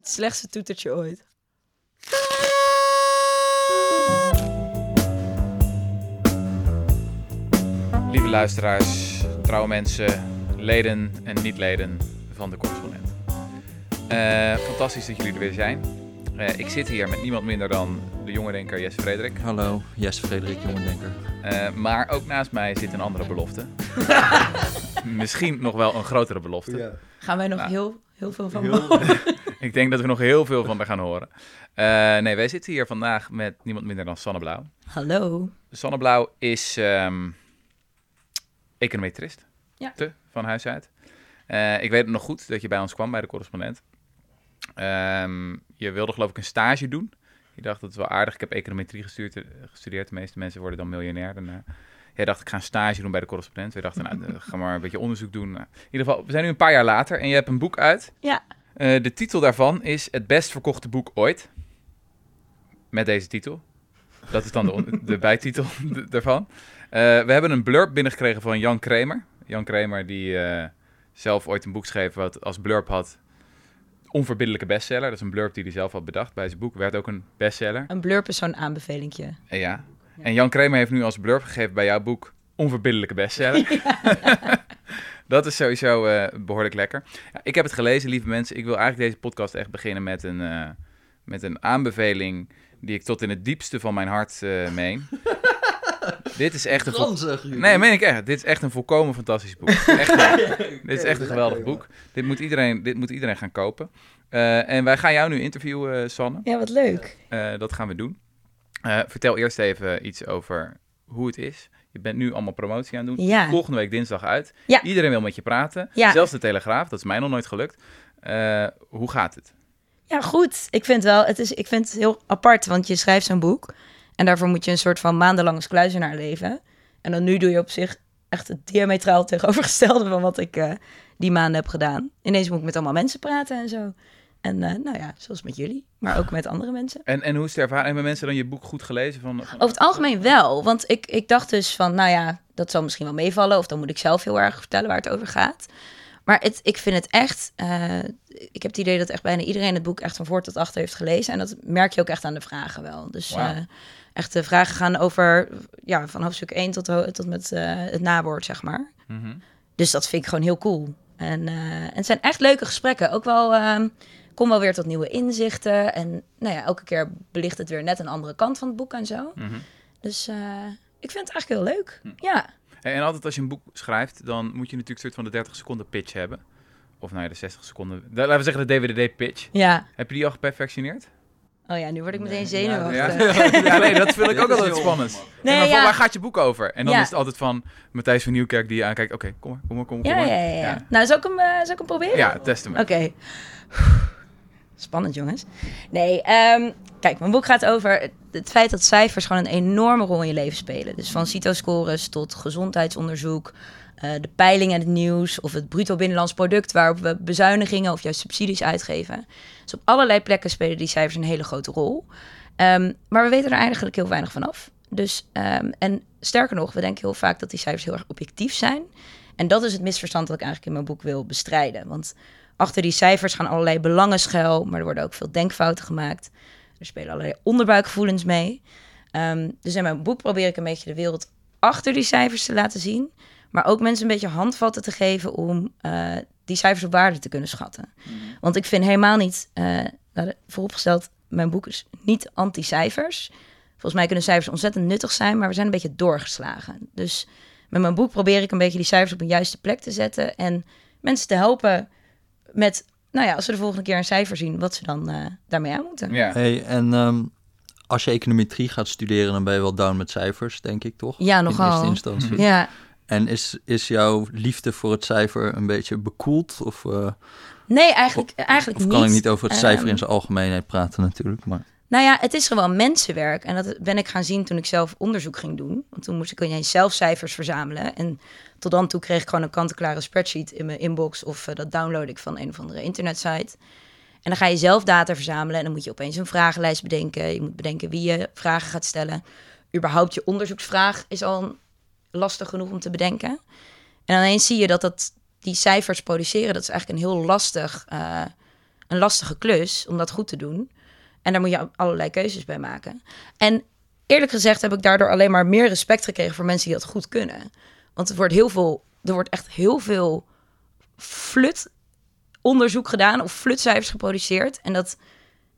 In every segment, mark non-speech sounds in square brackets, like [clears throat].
Het slechtste toetertje ooit. Lieve luisteraars, trouwe mensen, leden en niet-leden van de correspondent. Eh, fantastisch dat jullie er weer zijn. Eh, ik zit hier met niemand minder dan de jonge denker Jesse Frederik. Hallo, Jesse Frederik, jongendenker. Eh maar ook naast mij zit een andere belofte. [laughs] Misschien nog wel een grotere belofte. Gaan wij nog Nou, heel, heel veel van Heel-? Ik denk dat we nog heel veel van haar gaan horen. Eh, nee, wij zitten hier vandaag met niemand minder dan Sanne Blauw. Hallo. Sanne Blauw is ehm econometrist. Ja. Te, van huis uit. Eh, ik weet het nog goed dat je bij ons kwam bij de correspondent. Ehm, je wilde geloof ik een stage doen. Je dacht dat is wel aardig. Ik heb econometrie gestuurd, eh, gestudeerd. De meeste mensen worden dan miljonair daarna. Jij dacht ik ga een stage doen bij de correspondent. We dachten nou, ga maar een beetje onderzoek doen. Nou, in ieder geval, we zijn nu een paar jaar later en je hebt een boek uit. Ja. Eh, de titel daarvan is Het best verkochte boek ooit. Met deze titel. Dat is dan de, [laughs] de bijtitel daarvan. Eh, we hebben een blurb binnengekregen van Jan Kramer. Jan Kramer die eh, zelf ooit een boek schreef wat als blurb had... Onverbiddelijke bestseller. Dat is een blurb die hij zelf had bedacht bij zijn boek. Werd ook een bestseller. Een blurb is zo'n aanbevelingje. Ja. En Jan Kramer heeft nu als blurb gegeven bij jouw boek onverbiddelijke bestseller. [laughs] [laughs] dat is sowieso eh, behoorlijk lekker. Ja, ik heb het gelezen, lieve mensen. Ik wil eigenlijk deze podcast echt beginnen met een, eh, met een aanbeveling die ik tot in het diepste van mijn hart eh, meen. [laughs] Dit is echt een... Ranzig. Nee, meen ik echt. Dit is echt een volkomen fantastisch boek. [laughs] Echt, dit is echt een geweldig boek. Dit moet iedereen, dit moet iedereen gaan kopen. Eh, en wij gaan jou nu interviewen, eh, Sanne. Ja, wat leuk. Eh, dat gaan we doen. Eh, vertel eerst even iets over hoe het is. Je bent nu allemaal promotie aan het doen. Ja. Volgende week dinsdag uit. Ja. Iedereen wil met je praten. Ja. Zelfs de Telegraaf. Dat is mij nog nooit gelukt. Eh, hoe gaat het? Ja, goed. Ik vind wel, het is, ik vind het heel apart, want je schrijft zo'n boek en daarvoor moet je een soort van maandenlang als kluizenaar leven. En dan nu doe je op zich echt het diametraal tegenovergestelde van wat ik eh, die maanden heb gedaan. Ineens moet ik met allemaal mensen praten en zo. En eh, nou ja, zoals met jullie, maar ook met andere mensen. En, en hoe is de ervaring? Hebben mensen dan je boek goed gelezen? Van, van- Over het algemeen wel, want ik, ik dacht dus van, nou ja, dat zal misschien wel meevallen. Of dan moet ik zelf heel erg vertellen waar het over gaat. Maar het, ik vind het echt, eh, ik heb het idee dat echt bijna iedereen het boek echt van voor tot achter heeft gelezen. En dat merk je ook echt aan de vragen wel. Dus Wauw. eh, echt de vragen gaan over, ja, van hoofdstuk 1 tot, tot met het nawoord, zeg maar. Mhm. Dus dat vind ik gewoon heel cool. En, en het zijn echt leuke gesprekken. Ook wel, ehm kom wel weer tot nieuwe inzichten. En nou ja, elke keer belicht het weer net een andere kant van het boek en zo. Mhm. Dus eh, ik vind het eigenlijk heel leuk. Ja. En, en altijd als je een boek schrijft, dan moet je natuurlijk een soort van de 30 seconden pitch hebben. Of nou ja, de 60 seconden. de- laten we zeggen de DVD-pitch. Ja. Heb je die al geperfectioneerd? Oh ja, nu word ik meteen Nee, zenuwachtig. Ja, [laughs] ja nee, dat vind ik ook altijd heel spannend. Nee, ja. waar gaat je boek over? En dan Ja. is het altijd van Matthijs van Nieuwkerk die je aankijkt. Oké, kom maar, kom maar, kom maar. Ja, kom maar. ja, ja, ja. Nou, zal ik hem, eh, zal ik hem proberen? Ja, test hem. Oké. Spannend, jongens. Nee, ehm, kijk, mijn boek gaat over het, feit dat cijfers gewoon een enorme rol in je leven spelen. Dus van CITO-scores tot gezondheidsonderzoek, eh, de peiling en het nieuws... of het bruto binnenlands product waarop we bezuinigingen of juist subsidies uitgeven. Dus op allerlei plekken spelen die cijfers een hele grote rol. Ehm, maar we weten er eigenlijk heel weinig van af. Dus, ehm, en sterker nog, we denken heel vaak dat die cijfers heel erg objectief zijn. En dat is het misverstand dat ik eigenlijk in mijn boek wil bestrijden. Want achter die cijfers gaan allerlei belangen schuil, maar er worden ook veel denkfouten gemaakt. Er spelen allerlei onderbuikgevoelens mee. Ehm, dus in mijn boek probeer ik een beetje de wereld achter die cijfers te laten zien. Maar ook mensen een beetje handvatten te geven om eh, die cijfers op waarde te kunnen schatten. Want ik vind helemaal niet, nou, vooropgesteld, mijn boek is niet anti-cijfers. Volgens mij kunnen cijfers ontzettend nuttig zijn, maar we zijn een beetje doorgeslagen. Dus met mijn boek probeer ik een beetje die cijfers op een juiste plek te zetten. En mensen te helpen met, nou ja, als ze de volgende keer een cijfer zien, wat ze dan eh, daarmee aan moeten. Ja. Hey, en ehm, als je econometrie gaat studeren, dan ben je wel down met cijfers, denk ik toch? Ja, In nogal. eerste instantie. Ja, En is, is jouw liefde voor het cijfer een beetje bekoeld? Of, eh, nee, eigenlijk, eigenlijk of niet. kan ik niet over het cijfer Ehm, in zijn algemeenheid praten natuurlijk? Maar Nou ja, het is gewoon mensenwerk. En dat ben ik gaan zien toen ik zelf onderzoek ging doen. Want toen moest ik ineens zelf cijfers verzamelen. En tot dan toe kreeg ik gewoon een kant-en-klare spreadsheet in mijn inbox. Of eh, dat download ik van een of andere internetsite. En dan ga je zelf data verzamelen. En dan moet je opeens een vragenlijst bedenken. Je moet bedenken wie je vragen gaat stellen. Überhaupt je onderzoeksvraag is al lastig genoeg om te bedenken. En ineens zie je dat, dat die cijfers produceren... dat is eigenlijk een heel lastig... eh, een lastige klus om dat goed te doen. En daar moet je allerlei keuzes bij maken. En eerlijk gezegd heb ik daardoor alleen maar meer respect gekregen voor mensen die dat goed kunnen. Want er wordt heel veel, er wordt echt heel veel flut onderzoek gedaan of flutcijfers geproduceerd. En dat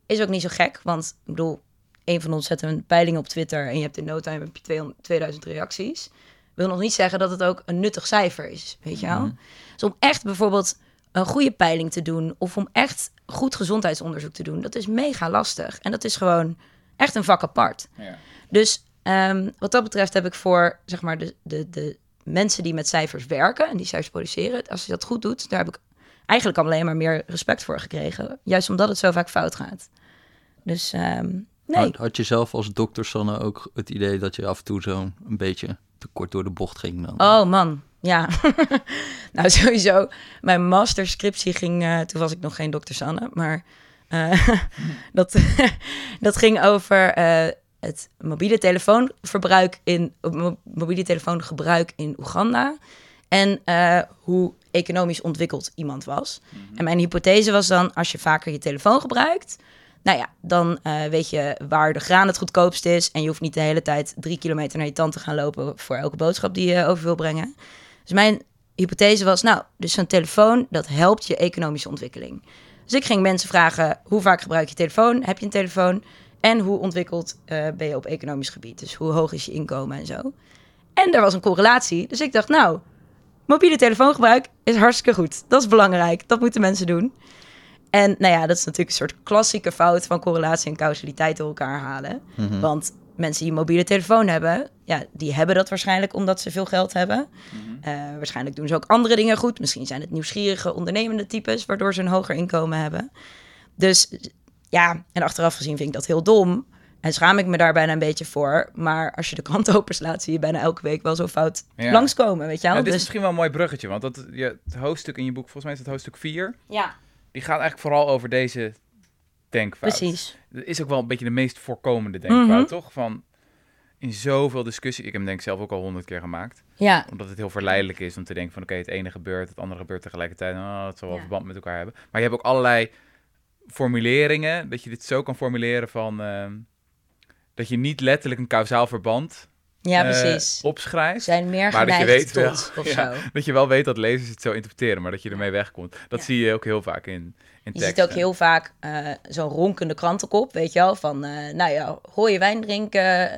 is ook niet zo gek, want ik bedoel, een van ons zet een peiling op Twitter en je hebt in no time heb je 200 2000 reacties. Wil nog niet zeggen dat het ook een nuttig cijfer is, weet je wel? Dus om echt bijvoorbeeld een goede peiling te doen of om echt goed gezondheidsonderzoek te doen, dat is mega lastig. En dat is gewoon echt een vak apart. Ja. Dus ehm, wat dat betreft heb ik voor zeg maar de, de, de mensen die met cijfers werken en die cijfers produceren, als je dat goed doet, daar heb ik eigenlijk al alleen maar meer respect voor gekregen. Juist omdat het zo vaak fout gaat. Dus ehm, nee. Had, had je zelf als dokter Sanne ook het idee dat je af en toe zo een beetje te kort door de bocht ging dan? Oh man, ja. [laughs] nou sowieso, mijn masterscriptie ging, eh, toen was ik nog geen dokter Sanne, maar eh, [laughs] dat, [laughs] dat ging over eh, het mobiele telefoonverbruik in mo- mobiele telefoongebruik in Oeganda en hoe economisch ontwikkeld iemand was. En mijn hypothese was dan, als je vaker je telefoon gebruikt, nou ja, dan weet je waar de graan het goedkoopst is. En je hoeft niet de hele tijd drie kilometer naar je tand te gaan lopen voor elke boodschap die je over wil brengen. Dus mijn hypothese was, nou, dus zo'n telefoon, dat helpt je economische ontwikkeling. Dus ik ging mensen vragen, hoe vaak gebruik je telefoon? Heb je een telefoon? En hoe ontwikkeld eh, ben je op economisch gebied? Dus hoe hoog is je inkomen en zo? En er was een correlatie. Dus ik dacht, nou, mobiele telefoongebruik is hartstikke goed. Dat is belangrijk. Dat moeten mensen doen. En nou ja, dat is natuurlijk een soort klassieke fout van correlatie en causaliteit door elkaar halen. Want mensen die een mobiele telefoon hebben, ja, die hebben dat waarschijnlijk omdat ze veel geld hebben. Eh, waarschijnlijk doen ze ook andere dingen goed. Misschien zijn het nieuwsgierige, ondernemende types, waardoor ze een hoger inkomen hebben. Dus ja, en achteraf gezien vind ik dat heel dom. En schaam ik me daar bijna een beetje voor. Maar als je de krant [laughs] openslaat, zie je bijna elke week wel zo'n fout Ja. langskomen, weet je wel? Ja, dit is dus, misschien wel een mooi bruggetje, want dat, je, het hoofdstuk in je boek, volgens mij is het hoofdstuk 4, ja, die gaat eigenlijk vooral over deze denkfout. precies. Dat is ook wel een beetje de meest voorkomende denkfout, Mhm. toch? Van in zoveel discussie, ik heb hem denk ik zelf ook al honderd keer gemaakt, Ja, omdat het heel verleidelijk is om te denken van oké, het ene gebeurt, het andere gebeurt tegelijkertijd, oh, het zal wel Ja. verband met elkaar hebben. Maar je hebt ook allerlei formuleringen, dat je dit zo kan formuleren van ehm, dat je niet letterlijk een kausaal verband ja eh, precies. opschrijft. zijn meer Maar dat je geneigd weet tot, wel, of ja, zo. dat je wel weet dat lezers het zo interpreteren, maar dat je ermee wegkomt. Dat Ja. zie je ook heel vaak in, in Je teksten. ziet ook heel vaak eh, zo'n ronkende krantenkop, weet je wel, van, eh, nou ja, rode wijn drinken,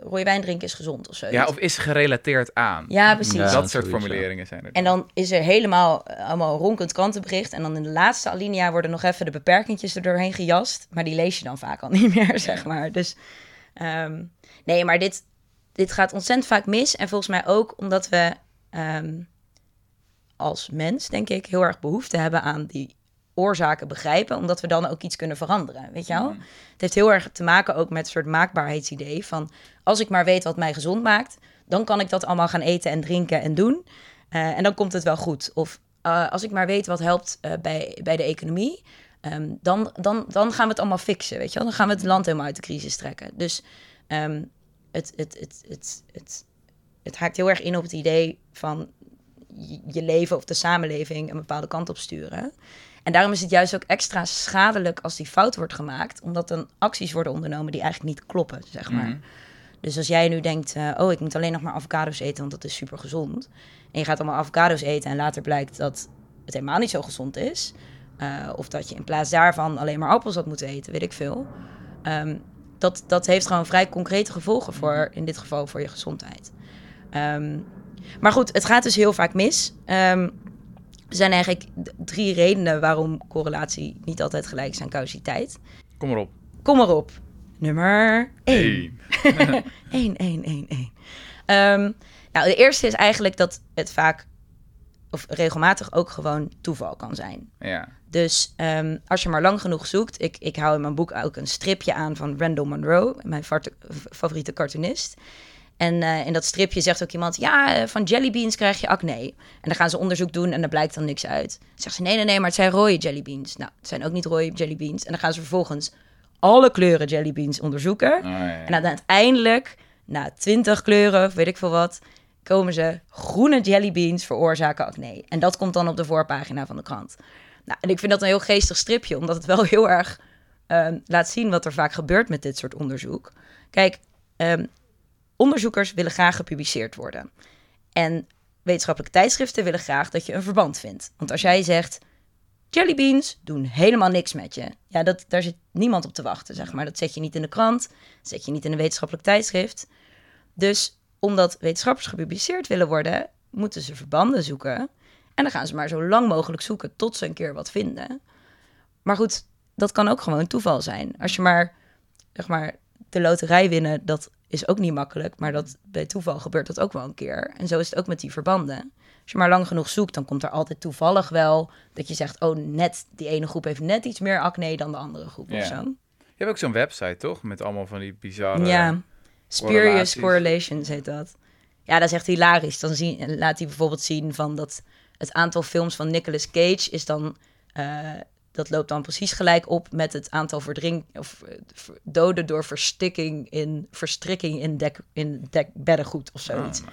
rode wijn drinken is gezond of zo. Ja, of is gerelateerd aan. ja precies. Ja. dat soort formuleringen zijn er. En dan is er helemaal allemaal een ronkend krantenbericht. En dan in de laatste alinea worden nog even de beperkingjes er doorheen gejast. Maar die lees je dan vaak al [laughs] niet meer, zeg maar. Dus ehm, nee, maar dit, dit gaat ontzettend vaak mis. En volgens mij ook omdat we ehm, als mens, denk ik, heel erg behoefte hebben aan die oorzaken begrijpen. Omdat we dan ook iets kunnen veranderen, weet je wel? Mhm. Het heeft heel erg te maken ook met een soort maakbaarheidsidee van... als ik maar weet wat mij gezond maakt, dan kan ik dat allemaal gaan eten en drinken en doen. Eh, en dan komt het wel goed. Of eh, als ik maar weet wat helpt eh, bij, bij de economie, ehm, dan, dan, dan gaan we het allemaal fixen, weet je wel? Dan gaan we het land helemaal uit de crisis trekken. Dus ehm, het, het, het, het, het, het haakt heel erg in op het idee van je- leven of de samenleving een bepaalde kant op sturen. En daarom is het juist ook extra schadelijk als die fout wordt gemaakt, omdat dan acties worden ondernomen die eigenlijk niet kloppen, zeg maar. Mhm. Dus als jij nu denkt, eh, oh, ik moet alleen nog maar avocado's eten, want dat is super gezond. En je gaat allemaal avocado's eten en later blijkt dat het helemaal niet zo gezond is. eh, of dat je in plaats daarvan alleen maar appels had moeten eten, weet ik veel. Ehm, dat, dat heeft gewoon vrij concrete gevolgen voor, in dit geval, voor je gezondheid. Ehm, maar goed, het gaat dus heel vaak mis. Ehm, er zijn eigenlijk drie redenen waarom correlatie niet altijd gelijk is aan causaliteit. Kom erop. Kom erop. Nummer 1. Hey. 1, 1, 1, 1. Ehm, nou, de eerste is eigenlijk dat het vaak of regelmatig ook gewoon toeval kan zijn. Ja. Dus ehm, als je maar lang genoeg zoekt, ik, ik hou in mijn boek ook een stripje aan van Randall Monroe, mijn favoriete cartoonist. En eh, in dat stripje zegt ook iemand, ja, eh, van jellybeans krijg je acne. En dan gaan ze onderzoek doen en er blijkt dan niks uit. Dan zegt ze, nee, nee, nee, maar het zijn rode jellybeans. Nou, het zijn ook niet rode jellybeans. En dan gaan ze vervolgens alle kleuren jellybeans onderzoeken. Oh, ja. En dan uiteindelijk, na twintig kleuren weet ik veel wat, komen ze groene jellybeans veroorzaken acne. En dat komt dan op de voorpagina van de krant. Nou, en ik vind dat een heel geestig stripje, omdat het wel [laughs] heel erg ehm, laat zien wat er vaak gebeurt met dit soort onderzoek. Kijk, ehm, onderzoekers willen graag gepubliceerd worden. En wetenschappelijke tijdschriften willen graag dat je een verband vindt. Want als jij zegt, jellybeans doen helemaal niks met je. Ja, dat, daar zit niemand op te wachten, zeg maar. Dat zet je niet in de krant, dat zet je niet in een wetenschappelijk tijdschrift. Dus omdat wetenschappers gepubliceerd willen worden, moeten ze verbanden zoeken. En dan gaan ze maar zo lang mogelijk zoeken tot ze een keer wat vinden. Maar goed, dat kan ook gewoon toeval zijn. Als je maar, zeg maar, de loterij winnen, dat is ook niet makkelijk. Maar dat bij toeval gebeurt dat ook wel een keer. En zo is het ook met die verbanden. Als je maar lang genoeg zoekt, dan komt er altijd toevallig wel dat je zegt: Oh, net die ene groep heeft net iets meer acne dan de andere groep Ja. of zo. Je hebt ook zo'n website, toch? Met allemaal van die bizarre... Ja, spurious correlations heet dat. Ja, dat is echt hilarisch. Dan zien, laat hij bijvoorbeeld zien van dat het aantal films van Nicolas Cage is dan... eh, dat loopt dan precies gelijk op met het aantal verdrink, of, eh, doden door verstikking in, verstrikking in, dek, in dek, beddengoed of zoiets. Ah,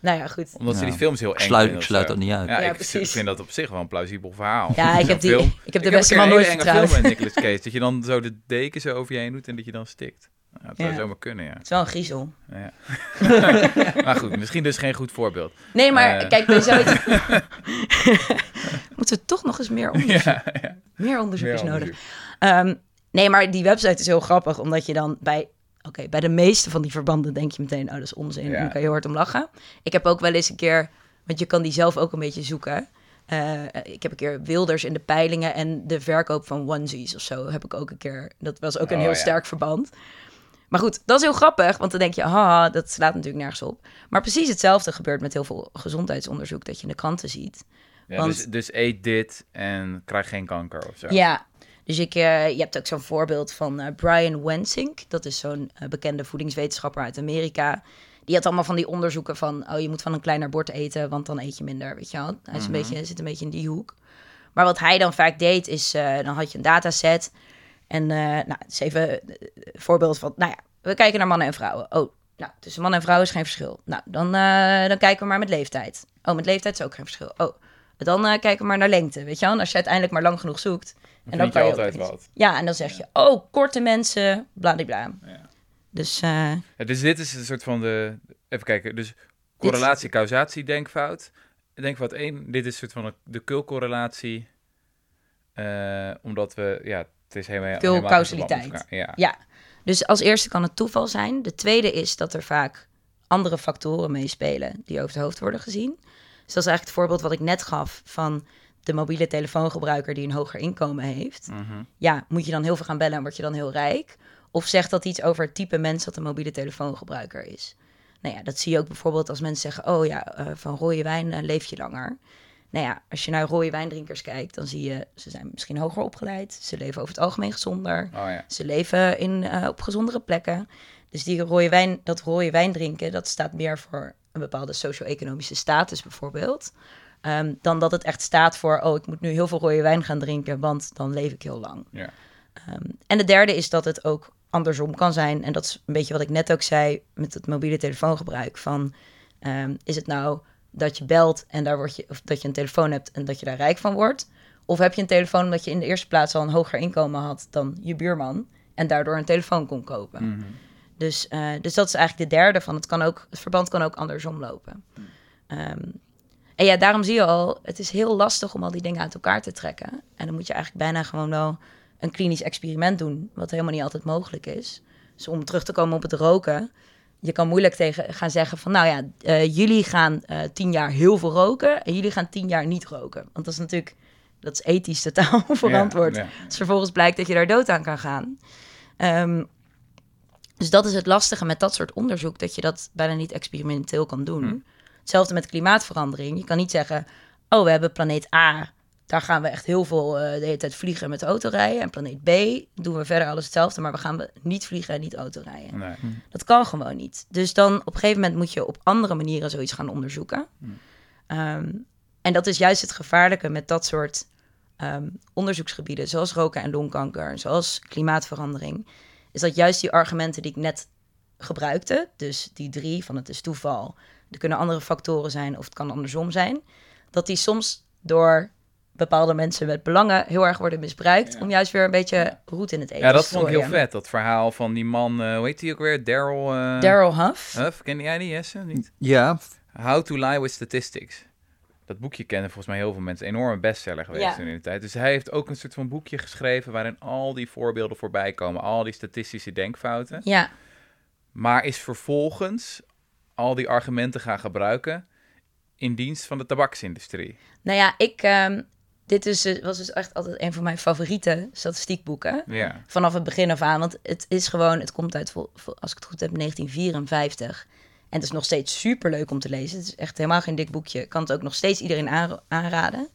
nou. Ja, goed. Omdat ze die films heel eng Ik sluit, vinden ik sluit dat niet uit. Ja, Ja, ik precies. vind dat op zich wel een plausibel verhaal. Ja, ik heb, die, film. ik heb de Ik beste heb man nooit film met Nicolas Cage. Dat je dan zo de deken zo over je heen doet en dat je dan stikt. Ja, dat zou Ja. zomaar kunnen, ja. Het is wel een griezel. ja. [laughs] maar goed, misschien dus geen goed voorbeeld. Nee, maar Eh. kijk, bij zoiets... [laughs] Moeten we toch nog eens meer onderzoek, Ja, meer onderzoek Meer is nodig. Ehm, nee, maar die website is heel grappig, omdat je dan bij... Oké, bij de meeste van die verbanden denk je meteen, oh, dat is onzin. En dan kan je heel hard om lachen. Ik heb ook wel eens een keer, want je kan die zelf ook een beetje zoeken. Eh, ik heb een keer Wilders in de peilingen en de verkoop van onesies of zo heb ik ook een keer. Dat was ook een Oh, heel ja. sterk verband. Maar goed, dat is heel grappig, want dan denk je, haha, dat slaat natuurlijk nergens op. Maar precies hetzelfde gebeurt met heel veel gezondheidsonderzoek dat je in de kranten ziet. Ja, Want- dus, dus eet dit en krijg geen kanker of zo. Ja, dus ik, eh, je hebt ook zo'n voorbeeld van eh, Brian Wensink. Dat is zo'n eh, bekende voedingswetenschapper uit Amerika. Die had allemaal van die onderzoeken van... oh, je moet van een kleiner bord eten, want dan eet je minder, weet je wel. Hij is een beetje, zit een beetje in die hoek. Maar wat hij dan vaak deed, is... dan had je een dataset. En eh nou, het is even een voorbeeld van... Nou ja, we kijken naar mannen en vrouwen. Oh, nou, tussen man en vrouw is geen verschil. Nou, dan, eh, dan kijken we maar met leeftijd. Oh, met leeftijd is ook geen verschil. Oh, dan eh, kijken we maar naar lengte, weet je wel. En als je uiteindelijk maar lang genoeg zoekt... Dan En je kan je altijd wat. Ja, en dan zeg je, oh, korte mensen, bladibla. Ja. Dus eh, Ja, dus dit is een soort van de... Even kijken. Dus correlatie, causatie, denkfout. Denkfout 1. Dit is een soort van de, kulcorrelatie. Eh, omdat we... Ja, het is helemaal... elkaar. Ja. ja. Dus als eerste kan het toeval zijn. De tweede is dat er vaak andere factoren meespelen die over het hoofd worden gezien. Dus dat is eigenlijk het voorbeeld wat ik net gaf van de mobiele telefoongebruiker die een hoger inkomen heeft. Mhm. Ja, moet je dan heel veel gaan bellen en word je dan heel rijk? Of zegt dat iets over het type mens dat een mobiele telefoongebruiker is? Nou ja, dat zie je ook bijvoorbeeld als mensen zeggen: Oh ja, eh, van rode wijn eh, leef je langer. Nou ja, als je naar rode wijndrinkers kijkt, dan zie je ze zijn misschien hoger opgeleid. Ze leven over het algemeen gezonder. Oh ja. Ze leven in, eh, op gezondere plekken. Dus die rode wijn, dat rode wijn drinken, dat staat meer voor een bepaalde socio-economische status bijvoorbeeld. Ehm, dan dat het echt staat voor, oh, ik moet nu heel veel rode wijn gaan drinken, want dan leef ik heel lang. Ja. Ehm, en de derde is dat het ook andersom kan zijn. En dat is een beetje wat ik net ook zei met het mobiele telefoongebruik. Van, ehm, is het nou dat je belt en daar word je, of dat je een telefoon hebt en dat je daar rijk van wordt? Of heb je een telefoon omdat je in de eerste plaats al een hoger inkomen had dan je buurman en daardoor een telefoon kon kopen? Mhm. Dus, eh, dus dat is eigenlijk de derde van het kan ook, het verband kan ook andersom lopen. Ehm, en ja, daarom zie je al, het is heel lastig om al die dingen uit elkaar te trekken. En dan moet je eigenlijk bijna gewoon wel een klinisch experiment doen, wat helemaal niet altijd mogelijk is. Dus om terug te komen op het roken, je kan moeilijk tegen gaan zeggen van, nou ja, eh, jullie gaan eh, tien jaar heel veel roken en jullie gaan tien jaar niet roken. Want dat is natuurlijk, dat is ethisch totaal [laughs] verantwoord. Ja, Dus vervolgens blijkt dat je daar dood aan kan gaan. Ehm, dus dat is het lastige met dat soort onderzoek, dat je dat bijna niet experimenteel kan doen. Hm. Hetzelfde met klimaatverandering. Je kan niet zeggen, oh, we hebben planeet A, daar gaan we echt heel veel eh, de hele tijd vliegen met autorijden. En planeet B doen we verder alles hetzelfde, maar we gaan niet vliegen en niet autorijden. Nee. Dat kan gewoon niet. Dus dan op een gegeven moment moet je op andere manieren zoiets gaan onderzoeken. Ehm, en dat is juist het gevaarlijke met dat soort ehm, onderzoeksgebieden, zoals roken en longkanker, zoals klimaatverandering, is dat juist die argumenten die ik net gebruikte, dus die drie van het is toeval, er kunnen andere factoren zijn of het kan andersom zijn, dat die soms door bepaalde mensen met belangen heel erg worden misbruikt Ja. om juist weer een beetje roet in het eten Ja, dat te vond ik heel vet. Dat verhaal van die man, eh, hoe heet die ook weer? Daryl... eh, Daryl Huff. Huff, ken jij die, Jesse? Niet? Ja, How to Lie with Statistics. Dat boekje kennen volgens mij heel veel mensen. Een enorme bestseller geweest Ja. in de tijd. Dus hij heeft ook een soort van boekje geschreven... waarin al die voorbeelden voorbij komen. Al die statistische denkfouten. Ja, Maar is vervolgens al die argumenten gaan gebruiken... in dienst van de tabaksindustrie. nou ja, ik, ehm, dit is, eh, was dus echt altijd een van mijn favoriete statistiekboeken. Ja. Vanaf het begin af aan, want het is gewoon, het komt uit, als ik het goed heb, 1954. En het is nog steeds super leuk om te lezen. Het is echt helemaal geen dik boekje. Ik kan het ook nog steeds iedereen aanra- aanraden.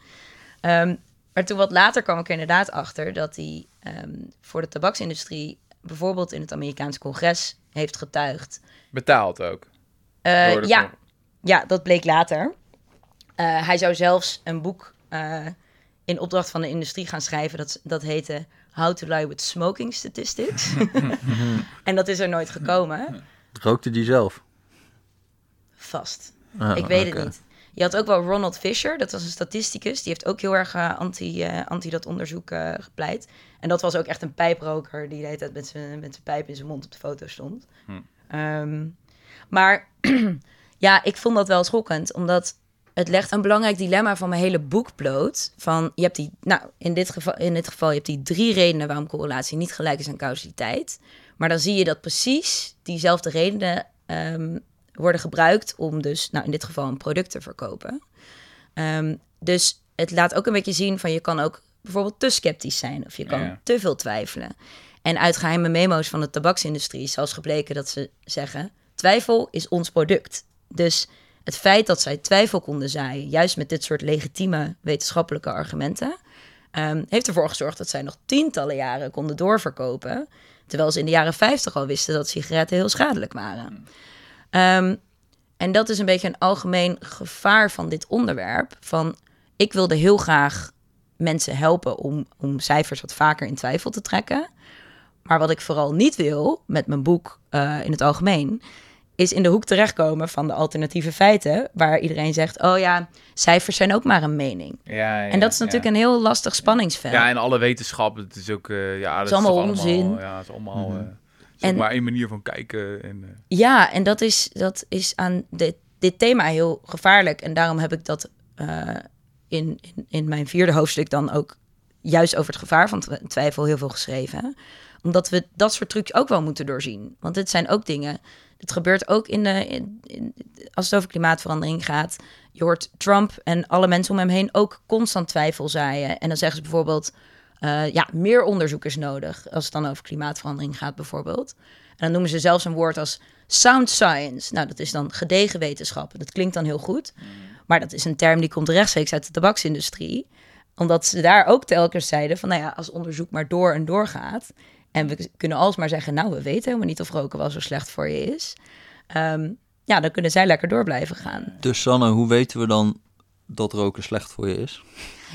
Ehm, maar toen wat later kwam ik er inderdaad achter dat hij ehm, voor de tabaksindustrie bijvoorbeeld in het Amerikaanse congres heeft getuigd. Betaald ook. Eh, ja, ja, dat bleek later. Eh, hij zou zelfs een boek in opdracht van de industrie gaan schrijven. Dat, dat heette How to Lie with Smoking Statistics. [laughs] en dat is er nooit gekomen. rookte die zelf? Vast. Ah, ik weet het niet. Je had ook wel Ronald Fisher, dat was een statisticus. Die heeft ook heel erg eh, anti, eh, anti dat onderzoek eh, gepleit. En dat was ook echt een pijproker die de hele tijd met zijn met zijn pijp in zijn mond op de foto stond. Hm. Ehm, maar [clears throat] ja, ik vond dat wel schokkend, omdat het legt een belangrijk dilemma van mijn hele boek bloot. Van, je hebt die, nou, in dit, geval, in dit geval, je hebt die drie redenen waarom correlatie niet gelijk is aan causaliteit. Maar dan zie je dat precies diezelfde redenen ehm, worden gebruikt om dus, nou in dit geval, een product te verkopen. Ehm, dus het laat ook een beetje zien van je kan ook bijvoorbeeld te sceptisch zijn of je kan Ja. te veel twijfelen. En uit geheime memo's van de tabaksindustrie is zelfs gebleken dat ze zeggen: twijfel is ons product. Dus het feit dat zij twijfel konden zaaien, juist met dit soort legitieme wetenschappelijke argumenten, ehm, heeft ervoor gezorgd dat zij nog tientallen jaren konden doorverkopen. Terwijl ze in de jaren 50 al wisten dat sigaretten heel schadelijk waren. Ehm, en dat is een beetje een algemeen gevaar van dit onderwerp. Van ik wilde heel graag mensen helpen om, om cijfers wat vaker in twijfel te trekken. Maar wat ik vooral niet wil met mijn boek eh, in het algemeen, is in de hoek terechtkomen van de alternatieve feiten, waar iedereen zegt: oh ja, cijfers zijn ook maar een mening. Ja, ja, en dat is natuurlijk ja. een heel lastig spanningsveld. Ja, en alle wetenschap, het is ook... eh, ja, dat is allemaal onzin. ja, het is allemaal... eh, het En- ook maar één manier van kijken. En, eh, Ja, en dat is, dat is aan dit, dit thema heel gevaarlijk. En daarom heb ik dat eh, in, in, in mijn vierde hoofdstuk dan ook juist over het gevaar van tw- twijfel heel veel geschreven. Omdat we dat soort trucs ook wel moeten doorzien. Want dit zijn ook dingen. Het gebeurt ook in de. Als het over klimaatverandering gaat. Je hoort Trump en alle mensen om hem heen ook constant twijfel zaaien. En dan zeggen ze bijvoorbeeld. eh, ja, meer onderzoek is nodig. Als het dan over klimaatverandering gaat, bijvoorbeeld. En dan noemen ze zelfs een woord als sound science. Nou, dat is dan gedegen wetenschap. Dat klinkt dan heel goed. Maar dat is een term die komt rechtstreeks uit de tabaksindustrie. Omdat ze daar ook telkens zeiden van, nou ja, als onderzoek maar door en door gaat. En we kunnen alsmaar zeggen, nou, we weten helemaal niet of roken wel zo slecht voor je is. Ehm, ja, dan kunnen zij lekker door blijven gaan. Dus Sanne, hoe weten we dan dat roken slecht voor je is?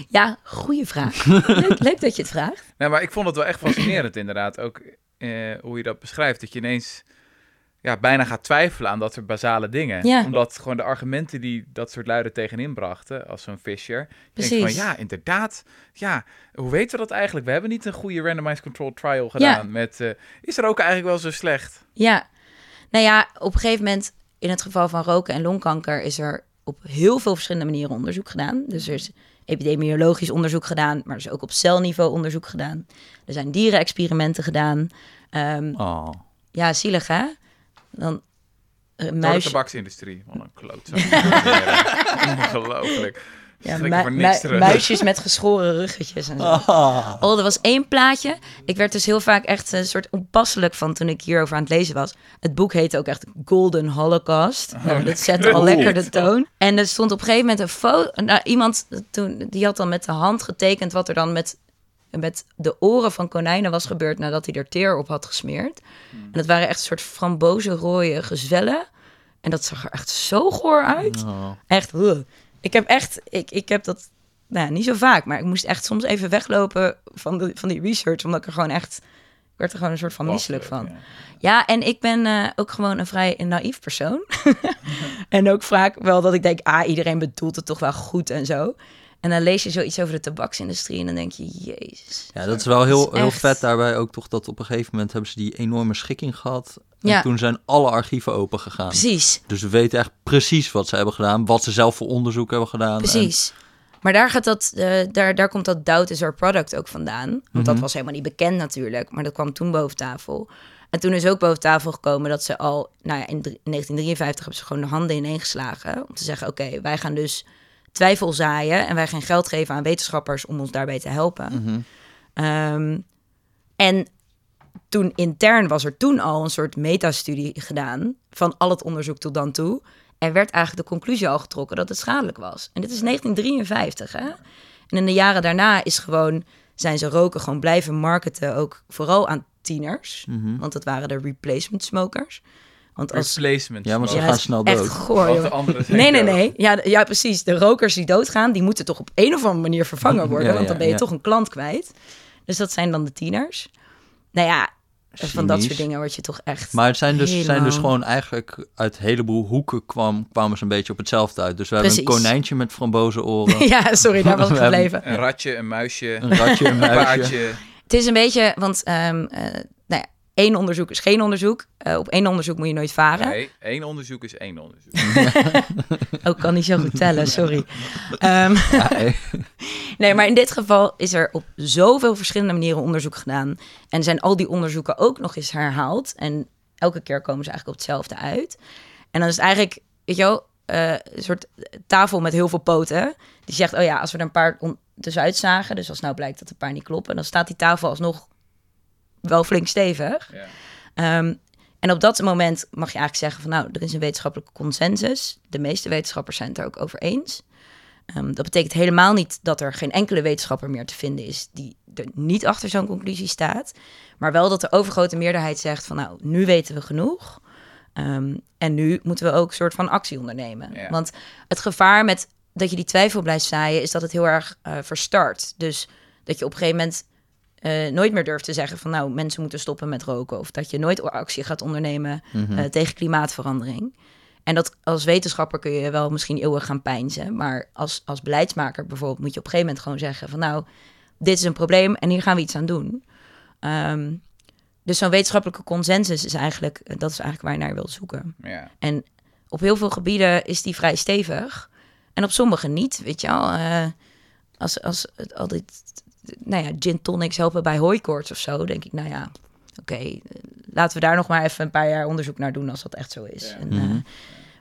Ja, goede vraag. [laughs] leuk, leuk dat je het vraagt. Nee, maar ik vond het wel echt fascinerend inderdaad. Ook eh, hoe je dat beschrijft. Dat je ineens ja, bijna gaat twijfelen aan dat soort basale dingen. Ja. Omdat gewoon de argumenten die dat soort luiden tegenin brachten, als zo'n Fisher. Precies. van ja, inderdaad. Ja, hoe weten we dat eigenlijk? We hebben niet een goede randomized control trial gedaan. Met, eh, is er ook eigenlijk wel zo slecht? Ja, nou ja, op een gegeven moment, in het geval van roken en longkanker, is er op heel veel verschillende manieren onderzoek gedaan. Dus er is epidemiologisch onderzoek gedaan, maar er is ook op celniveau onderzoek gedaan. Er zijn dierenexperimenten gedaan. Ehm, Oh. ja, zielig hè? Dan uh, Door de muis, tabaksindustrie. Wat een klootzak. [laughs] Ongelooflijk. ja, mu- muisjes met geschoren ruggetjes en zo. Ah. Oh, er was één plaatje. Ik werd dus heel vaak echt een soort onpasselijk van toen ik hierover aan het lezen was. Het boek heette ook echt Golden Holocaust. Nou, dat [laughs] zette al lekker de toon. En er stond op een gegeven moment een foto. Nou, iemand toen, die had dan met de hand getekend wat er dan met, met de oren van konijnen was gebeurd nadat hij er teer op had gesmeerd. En dat waren echt een soort frambozenrooie gezwellen. En dat zag er echt zo goor uit. Oh. Echt, ik heb echt, ik, ik heb dat, nou niet zo vaak, maar ik moest echt soms even weglopen van, de, van die research, omdat ik er gewoon echt, ik werd er gewoon een soort van misselijk van. Ja. Ja, en ik ben eh, ook gewoon een vrij naïef persoon. [laughs] en ook vaak wel dat ik denk, ah, iedereen bedoelt het toch wel goed en zo. En dan lees je zoiets over de tabaksindustrie en dan denk je, jezus. Ja, dat is wel heel, is heel echt- vet daarbij ook toch dat op een gegeven moment hebben ze die enorme schikking gehad. En Ja. toen zijn alle archieven open gegaan. Precies, Dus we weten echt precies wat ze hebben gedaan, wat ze zelf voor onderzoek hebben gedaan. precies. Maar daar, gaat dat, eh, daar, daar komt dat doubt is our product ook vandaan. Want dat Mhm. was helemaal niet bekend natuurlijk, maar dat kwam toen boven tafel. En toen is ook boven tafel gekomen dat ze al, nou ja, in drie- 1953 hebben ze gewoon de handen ineengeslagen. Om te zeggen, oké, wij gaan dus twijfel zaaien en wij gaan geld geven aan wetenschappers om ons daarbij te helpen. En, mhm. Ehm, en toen intern was er toen al een soort metastudie gedaan van al het onderzoek tot dan toe. En werd eigenlijk de conclusie al getrokken dat het schadelijk was. En dit is 1953, hè? En in de jaren daarna is gewoon, zijn ze roken gewoon blijven marketen, ook vooral aan tieners. Mhm. Want dat waren de replacement smokers. Want als... Replacement. Ja, maar ze gaan snel echt dood. goor, Want de Nee, nee, nee. Ja, ja, precies. De rokers die doodgaan, die moeten toch op een of andere manier vervangen [laughs] worden. Ja, want dan ben je ja. toch een klant kwijt. Dus dat zijn dan de tieners. Nou ja, van dat soort dingen word je toch echt... Maar het zijn dus, zijn dus gewoon eigenlijk uit een heleboel hoeken kwam, kwamen ze een beetje op hetzelfde uit. Dus we hebben een konijntje met frambozenoren, [laughs] ja, sorry, daar [laughs] was ik gebleven. Een ratje, een muisje, een ratje, een een muisje. paardje. Het is een beetje, want ehm, eh, nou ja, één onderzoek is geen onderzoek. Eh, op één onderzoek moet je nooit varen. Nee, één onderzoek is één onderzoek. [laughs] Ook kan niet zo goed tellen, sorry. Ehm, eh, [laughs] Nee, maar in dit geval is er op zoveel verschillende manieren onderzoek gedaan. En zijn al die onderzoeken ook nog eens herhaald. En elke keer komen ze eigenlijk op hetzelfde uit. En dan is het eigenlijk, weet je wel, eh, een soort tafel met heel veel poten. Die zegt, oh ja, als we er een paar tussenuit zagen... dus als nou blijkt dat een paar niet kloppen... dan staat die tafel alsnog wel flink stevig. Ja. Ehm, en op dat moment mag je eigenlijk zeggen van nou, er is een wetenschappelijke consensus. De meeste wetenschappers zijn het er ook over eens. Ehm, dat betekent helemaal niet dat er geen enkele wetenschapper meer te vinden is die er niet achter zo'n conclusie staat. Maar wel dat de overgrote meerderheid zegt van nou, nu weten we genoeg. Ehm, en nu moeten we ook een soort van actie ondernemen. Ja. Want het gevaar met dat je die twijfel blijft zaaien, is dat het heel erg eh, verstart. Dus dat je op een gegeven moment eh, nooit meer durft te zeggen van nou, mensen moeten stoppen met roken. Of dat je nooit actie gaat ondernemen mhm. eh, tegen klimaatverandering. En dat als wetenschapper kun je wel misschien eeuwig gaan pijnzen. Maar als, als beleidsmaker bijvoorbeeld moet je op een gegeven moment gewoon zeggen van nou, dit is een probleem en hier gaan we iets aan doen. Ehm, dus zo'n wetenschappelijke consensus is eigenlijk, eh, dat is eigenlijk waar je naar wilt zoeken. Ja. En op heel veel gebieden is die vrij stevig. En op sommige niet, weet je wel. Als, als het altijd, nou ja, gin tonics helpen bij hooikoorts of zo, denk ik, nou ja, oké, eh, laten we daar nog maar even een paar jaar onderzoek naar doen als dat echt zo is. Ja. En, Mhm. eh,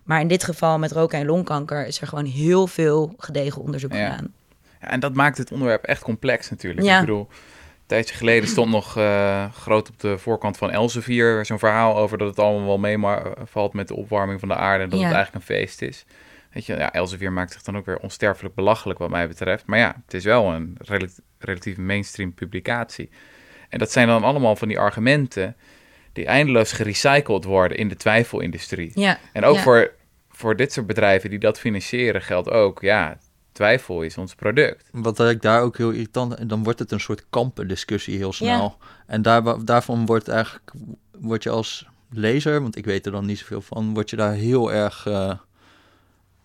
maar in dit geval met roken en longkanker is er gewoon heel veel gedegen onderzoek Ja. gedaan. Ja, en dat maakt het onderwerp echt complex natuurlijk. Ja. Ik bedoel, een tijdje geleden stond nog eh, groot op de voorkant van Elsevier zo'n verhaal over dat het allemaal wel meevalt met de opwarming van de aarde en dat Ja. het eigenlijk een feest is. Weet je, ja, Elsevier maakt zich dan ook weer onsterfelijk belachelijk wat mij betreft. Maar ja, het is wel een rela- relatief mainstream publicatie. En dat zijn dan allemaal van die argumenten die eindeloos gerecycled worden in de twijfelindustrie. Ja, En ook Ja. voor, voor dit soort bedrijven die dat financieren geldt ook, ja, twijfel is ons product. Wat ik daar ook heel irritant... En dan wordt het een soort kampendiscussie heel snel. En daar, daarvan wordt eigenlijk... Word je als lezer, want ik weet er dan niet zoveel van... Word je daar heel erg... eh,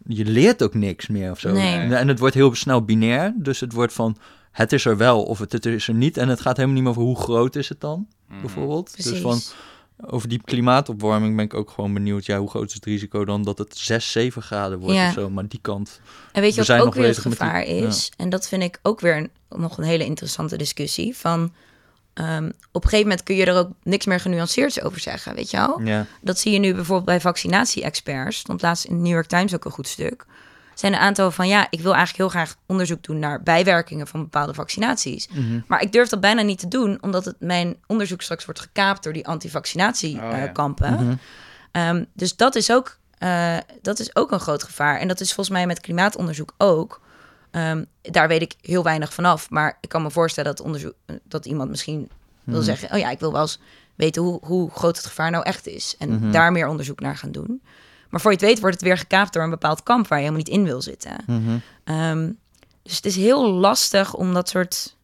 je leert ook niks meer of zo. Nee. En, en het wordt heel snel binair. Dus het wordt van... Het is er wel of het, het is er niet. En het gaat helemaal niet meer over hoe groot is het dan, Mhm. bijvoorbeeld. precies. Dus van... Over die klimaatopwarming ben ik ook gewoon benieuwd. Ja, hoe groot is het risico dan dat het 6, 7 graden wordt Ja. of zo? Maar die kant. En weet We je wat ook weer het die- gevaar is? En dat vind ik ook weer een- nog een hele interessante discussie. Van, ehm, op een gegeven moment kun je er ook niks meer genuanceerds over zeggen, weet je wel? Ja. Dat zie je nu bijvoorbeeld bij vaccinatie-experts. Stond laatst in de New York Times ook een goed stuk. Zijn een aantal van, ja, ik wil eigenlijk heel graag onderzoek doen naar bijwerkingen van bepaalde vaccinaties. Mhm. Maar ik durf dat bijna niet te doen, omdat het, mijn onderzoek straks wordt gekaapt door die Oh, ja. antivaccinatiekampen. Mhm. Ehm, dus dat is, ook, eh, dat is ook een groot gevaar. En dat is volgens mij met klimaatonderzoek ook. Ehm, daar weet ik heel weinig vanaf. Maar ik kan me voorstellen dat, onderzoek, dat iemand misschien wil Mhm. zeggen... oh ja, ik wil wel eens weten hoe, hoe groot het gevaar nou echt is. En Mhm. daar meer onderzoek naar gaan doen. Maar voor je het weet wordt het weer gekaapt door een bepaald kamp... waar je helemaal niet in wil zitten. Mhm. Ehm, dus het is heel lastig om dat soort...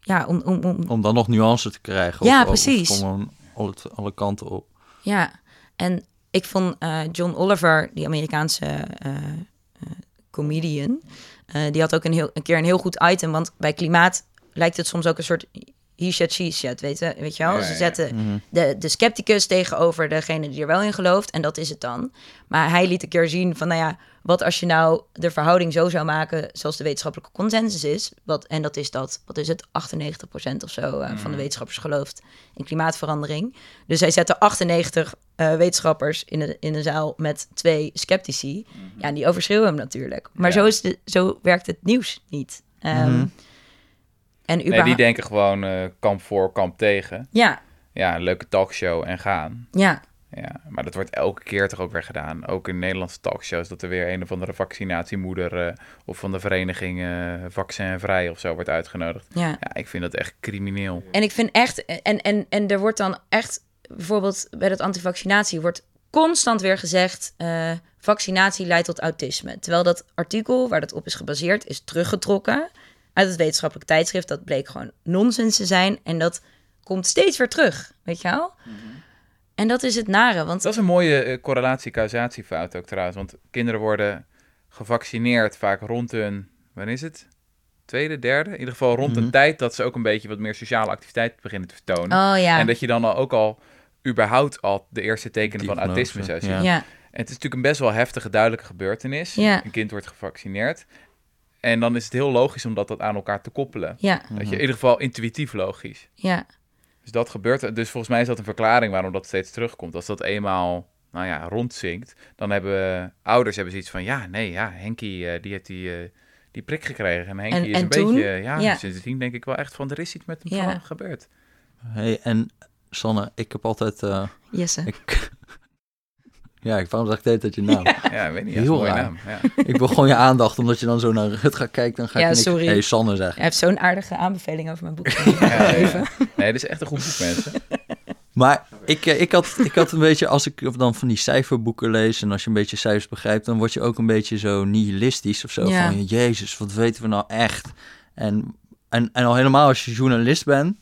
Ja, om, om, om, Om dan nog nuance te krijgen. Ja, of, precies. Of gewoon alle, alle kanten op. Ja, en ik vond eh, John Oliver, die Amerikaanse eh, eh, comedian. Eh, die had ook een, heel, een keer een heel goed item, want bij klimaat lijkt het soms ook een soort he said, she said, weet je, weet je wel? Ja, Ze ja. zetten Mhm. de, de scepticus tegenover degene die er wel in gelooft. En dat is het dan. Maar hij liet een keer zien van, nou ja, wat als je nou de verhouding zo zou maken zoals de wetenschappelijke consensus is. Wat, en dat is dat, wat is het, 98% of zo eh, van de wetenschappers gelooft in klimaatverandering. Dus hij zette 98 eh, wetenschappers in de, in de zaal met twee sceptici. Ja, en die overschreeuwen hem natuurlijk. Maar Ja. zo, is de, zo werkt het nieuws niet. Ehm, Mhm. En Nee, überhaupt... die denken gewoon eh, kamp voor, kamp tegen. Ja, Ja, een leuke talkshow en gaan. ja, Ja, maar dat wordt elke keer toch ook weer gedaan. Ook in Nederlandse talkshows, dat er weer een of andere vaccinatiemoeder eh, of van de vereniging eh Vaccinvrij of zo wordt uitgenodigd. ja. Ja, ik vind dat echt crimineel. En ik vind echt, en, en, en er wordt dan echt, bijvoorbeeld bij dat antivaccinatie, wordt constant weer gezegd: eh, vaccinatie leidt tot autisme. Terwijl dat artikel waar dat op is gebaseerd, is teruggetrokken uit het wetenschappelijk tijdschrift. Dat bleek gewoon nonsens te zijn. En dat komt steeds weer terug, weet je wel? En dat is het nare, want Dat is een mooie eh, correlatie-causatiefout ook trouwens. Want kinderen worden gevaccineerd vaak rond hun, wanneer is het? Tweede, derde? In ieder geval rond Mhm. een tijd dat ze ook een beetje wat meer sociale activiteit beginnen te vertonen. oh ja, En dat je dan al ook al überhaupt al de eerste tekenen van autisme zou zien. ja. ja, En het is natuurlijk een best wel heftige, duidelijke gebeurtenis. Ja. Een kind wordt gevaccineerd. En dan is het heel logisch om dat, dat aan elkaar te koppelen. ja, Dat je in ieder geval intuïtief logisch. ja, Dus dat gebeurt. Dus volgens mij is dat een verklaring waarom dat steeds terugkomt. Als dat eenmaal, nou ja, rondzinkt, dan hebben ouders hebben zoiets van, ja, nee, ja, Henkie, eh, die heeft die, eh, die prik gekregen. En Henkie En- is en een toen? beetje, ja, Ja. sindsdien denk ik wel echt van, er is iets met hem Ja. ge- gebeurd. Hey, en Sanne, ik heb altijd... eh, Jesse. ik, [laughs] ja, ik waarom zeg ik de hele tijd je naam? Ja, ik weet niet, dat Heel raar. naam. Ja. ik wil gewoon je aandacht, omdat je dan zo naar Rutger kijkt, dan ga Ja, ik niks... sorry. Hey, Sanne zeg. Hij heeft zo'n aardige aanbeveling over mijn boek. Ja, ja, ja. Even. Nee, dit is echt een goed boek, mensen. Maar ik, eh, ik, had, ik had een beetje, als ik dan van die cijferboeken lees... en als je een beetje cijfers begrijpt... dan word je ook een beetje zo nihilistisch of zo. Ja. Van, jezus, wat weten we nou echt? En, en, en al helemaal als je journalist bent...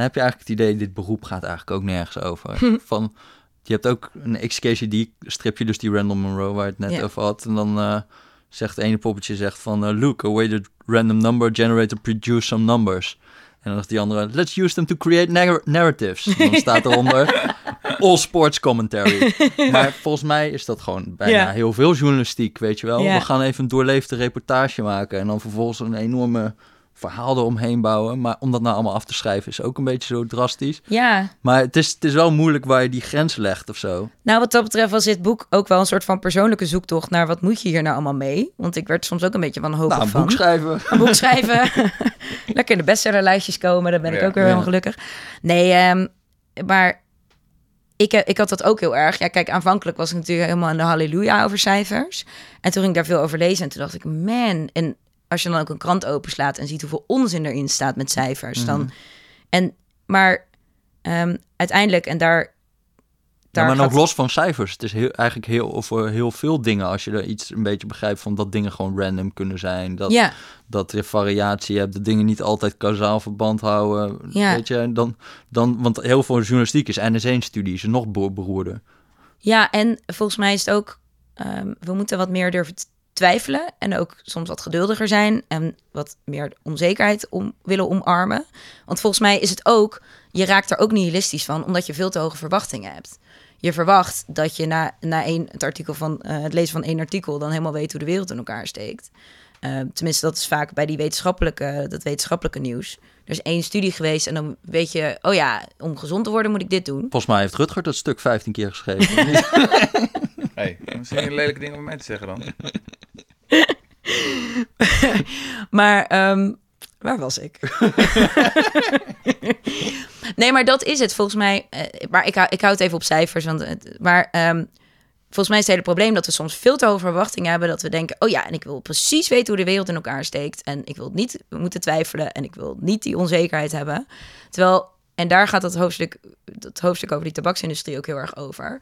dan heb je eigenlijk het idee... dit beroep gaat eigenlijk ook nergens over. [laughs] Van, je hebt ook een XKCD-stripje, dus die Random Monroe... waar je het net Ja. over had. En dan eh, zegt het ene poppetje zegt van... eh, Look, a weighted random number generator produce some numbers... En dan zegt die andere, let's use them to create nar- narratives. En dan staat eronder, [laughs] all sports commentary. [laughs] Maar volgens mij is dat gewoon bijna Ja. heel veel journalistiek, weet je wel. Ja. We gaan even een doorleefde reportage maken en dan vervolgens een enorme verhaal eromheen bouwen. Maar om dat nou allemaal af te schrijven is ook een beetje zo drastisch. Ja, Maar het is, het is wel moeilijk waar je die grens legt of zo. Nou, wat dat betreft was dit boek ook wel een soort van persoonlijke zoektocht naar wat moet je hier nou allemaal mee? Want ik werd soms ook een beetje wanhopig Nou, een van. boek schrijven. Een boek schrijven. [laughs] Lekker in de bestsellerlijstjes komen, dan ben ik Ja. ook weer Ja. helemaal gelukkig. Nee, ehm, maar ik, eh, ik had dat ook heel erg. Ja, kijk, aanvankelijk was ik natuurlijk helemaal in de halleluja over cijfers. En toen ging ik daar veel over lezen en toen dacht ik, man. En als je dan ook een krant openslaat en ziet hoeveel onzin erin staat met cijfers, dan... En, maar ehm, uiteindelijk, en daar... Ja, maar gaat- nog los van cijfers. Het is heel, eigenlijk heel, over heel veel dingen. Als je er iets een beetje begrijpt van dat dingen gewoon random kunnen zijn. Dat, Ja, dat je variatie hebt, dat dingen niet altijd kausaal verband houden. Ja. Weet je, dan, dan, want heel veel journalistiek is NS1-studie, is nog be- beroerder. Ja, en volgens mij is het ook, ehm, we moeten wat meer durven twijfelen en ook soms wat geduldiger zijn en wat meer onzekerheid om, willen omarmen. Want volgens mij is het ook, je raakt er ook nihilistisch van, omdat je veel te hoge verwachtingen hebt. Je verwacht dat je na, na één, het, artikel van, eh, het lezen van één artikel dan helemaal weet hoe de wereld in elkaar steekt. Ehm, tenminste, dat is vaak bij die wetenschappelijke, dat wetenschappelijke nieuws. Er is één studie geweest en dan weet je, oh ja, om gezond te worden moet ik dit doen. Volgens mij heeft Rutger dat stuk 15 keer geschreven. [laughs] Hey, [laughs] misschien een lelijke ding om mij te zeggen dan. [laughs] Maar ehm, waar was ik? [laughs] nee, maar dat is het volgens mij. eh, maar ik hou, ik hou het even op cijfers. Want, maar ehm, volgens mij is het hele probleem dat we soms veel te hoge verwachtingen hebben. Dat we denken, oh ja, en ik wil precies weten hoe de wereld in elkaar steekt. En ik wil niet moeten twijfelen. En ik wil niet die onzekerheid hebben. Terwijl, en daar gaat dat hoofdstuk, dat hoofdstuk over die tabaksindustrie ook heel erg over.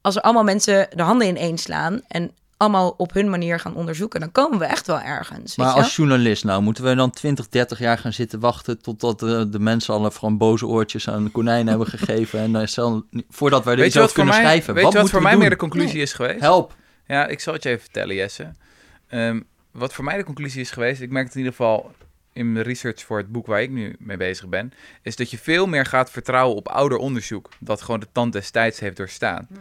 Als er allemaal mensen de handen ineen slaan en allemaal op hun manier gaan onderzoeken, dan komen we echt wel ergens. maar weet je als journalist nou, moeten we dan 20, 30 jaar gaan zitten wachten totdat de, de mensen alle boze oortjes aan de konijn [laughs] hebben gegeven en dan is dan, voordat wij er Weet iets je wat over voor kunnen mij, schrijven? weet je wat voor mij meer de conclusie is geweest? Help. Ja, ik zal het je even vertellen, Jesse. Ehm, wat voor mij de conclusie is geweest, ik merk het in ieder geval in mijn research voor het boek waar ik nu mee bezig ben, is dat je veel meer gaat vertrouwen op ouder onderzoek, dat gewoon de tand des tijds heeft doorstaan. Mhm.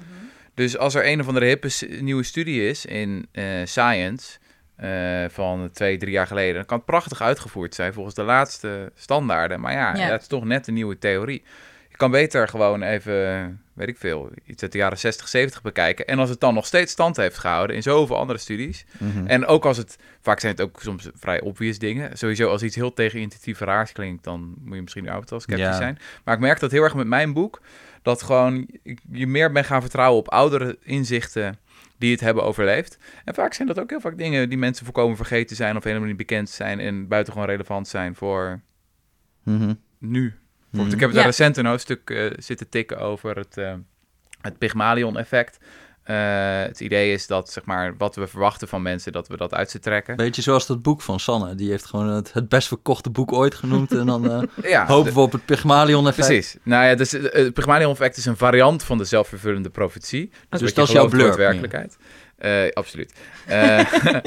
Dus als er een of andere hippe nieuwe studie is in eh, science eh, van twee, drie jaar geleden, dan kan het prachtig uitgevoerd zijn volgens de laatste standaarden. Maar ja, Ja. dat is toch net een nieuwe theorie. Je kan beter gewoon even, weet ik veel, iets uit de jaren 60, 70 bekijken. En als het dan nog steeds stand heeft gehouden in zoveel andere studies. Mhm. En ook als het, vaak zijn het ook soms vrij obvious dingen. Sowieso als iets heel tegenintuïtief en raars klinkt, dan moet je misschien überhaupt wel sceptisch Ja. zijn. Maar ik merk dat heel erg met mijn boek, dat gewoon je meer bent gaan vertrouwen op oudere inzichten die het hebben overleefd. En vaak zijn dat ook heel vaak dingen die mensen voorkomen vergeten zijn of helemaal niet bekend zijn en buitengewoon relevant zijn voor Mhm. nu. Bijvoorbeeld, Mhm. ik heb Ja. daar recent een hoofdstuk eh, zitten tikken over het, eh, het Pygmalion-effect. Eh, het idee is dat zeg maar, wat we verwachten van mensen, dat we dat uit ze trekken. Beetje zoals dat boek van Sanne. Die heeft gewoon het, het best verkochte boek ooit genoemd. En dan [laughs] Ja, hopen we op het Pygmalion-effect. Precies. Nou ja, dus eh, het Pygmalion-effect is een variant van de zelfvervullende profetie. Dus wat dat is jouw wordt blurb, Eh, absoluut. Eh, [laughs]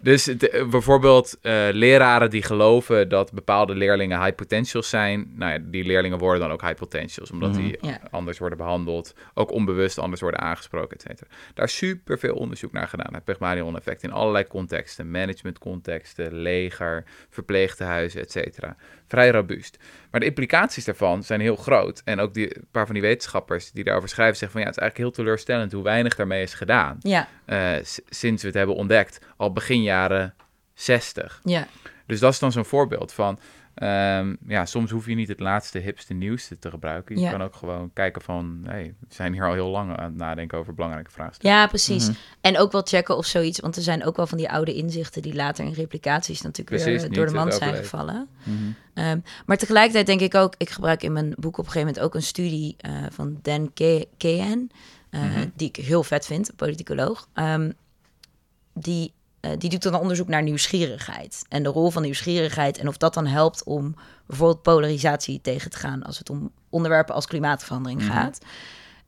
dus het, eh, bijvoorbeeld eh, leraren die geloven dat bepaalde leerlingen high potentials zijn. Nou ja, die leerlingen worden dan ook high potentials, omdat Mhm. die anders worden behandeld, ook onbewust anders worden aangesproken, et cetera. Daar is super veel onderzoek naar gedaan, het Pygmalion-effect, in allerlei contexten, managementcontexten, leger, verpleegtehuizen, et cetera. Vrij robuust. Maar de implicaties daarvan zijn heel groot. En ook die, een paar van die wetenschappers die daarover schrijven, zeggen van ja, het is eigenlijk heel teleurstellend hoe weinig daarmee is gedaan. Ja, eh, sinds we het hebben ontdekt, al begin jaren 60. ja. Dus dat is dan zo'n voorbeeld van, ehm, ja, soms hoef je niet het laatste, hipste, nieuwste te gebruiken. Je Ja. kan ook gewoon kijken van, hey, we zijn hier al heel lang aan het nadenken over belangrijke vraagstukken. Ja, precies. Mhm. En ook wel checken of zoiets, want er zijn ook wel van die oude inzichten die later in replicaties natuurlijk Precies, weer door de mand zijn gevallen. Mhm. Ehm, maar tegelijkertijd denk ik ook, ik gebruik in mijn boek op een gegeven moment ook een studie eh, van Dan Ke- Kean, eh, Mhm. die ik heel vet vind, een politicoloog. Ehm, die, eh, die doet dan onderzoek naar nieuwsgierigheid en de rol van nieuwsgierigheid en of dat dan helpt om bijvoorbeeld polarisatie tegen te gaan als het om onderwerpen als klimaatverandering Mhm. gaat.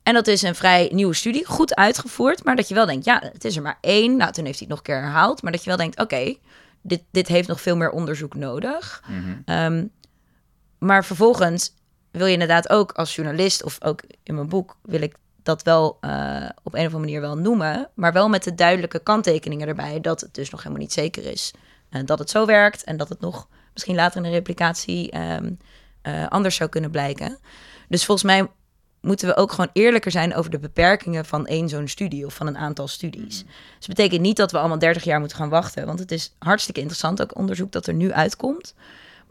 En dat is een vrij nieuwe studie, goed uitgevoerd, maar dat je wel denkt, ja, het is er maar één. Nou, toen heeft hij het nog een keer herhaald, maar dat je wel denkt, oké, dit, dit heeft nog veel meer onderzoek nodig. Mhm. Ehm, maar vervolgens wil je inderdaad ook als journalist, of ook in mijn boek, wil ik dat wel eh, op een of andere manier wel noemen. Maar wel met de duidelijke kanttekeningen erbij dat het dus nog helemaal niet zeker is eh, dat het zo werkt. En dat het nog misschien later in de replicatie ehm, eh, anders zou kunnen blijken. Dus volgens mij moeten we ook gewoon eerlijker zijn over de beperkingen van één zo'n studie of van een aantal studies. Dus het betekent niet dat we allemaal 30 jaar moeten gaan wachten, want het is hartstikke interessant, ook onderzoek dat er nu uitkomt.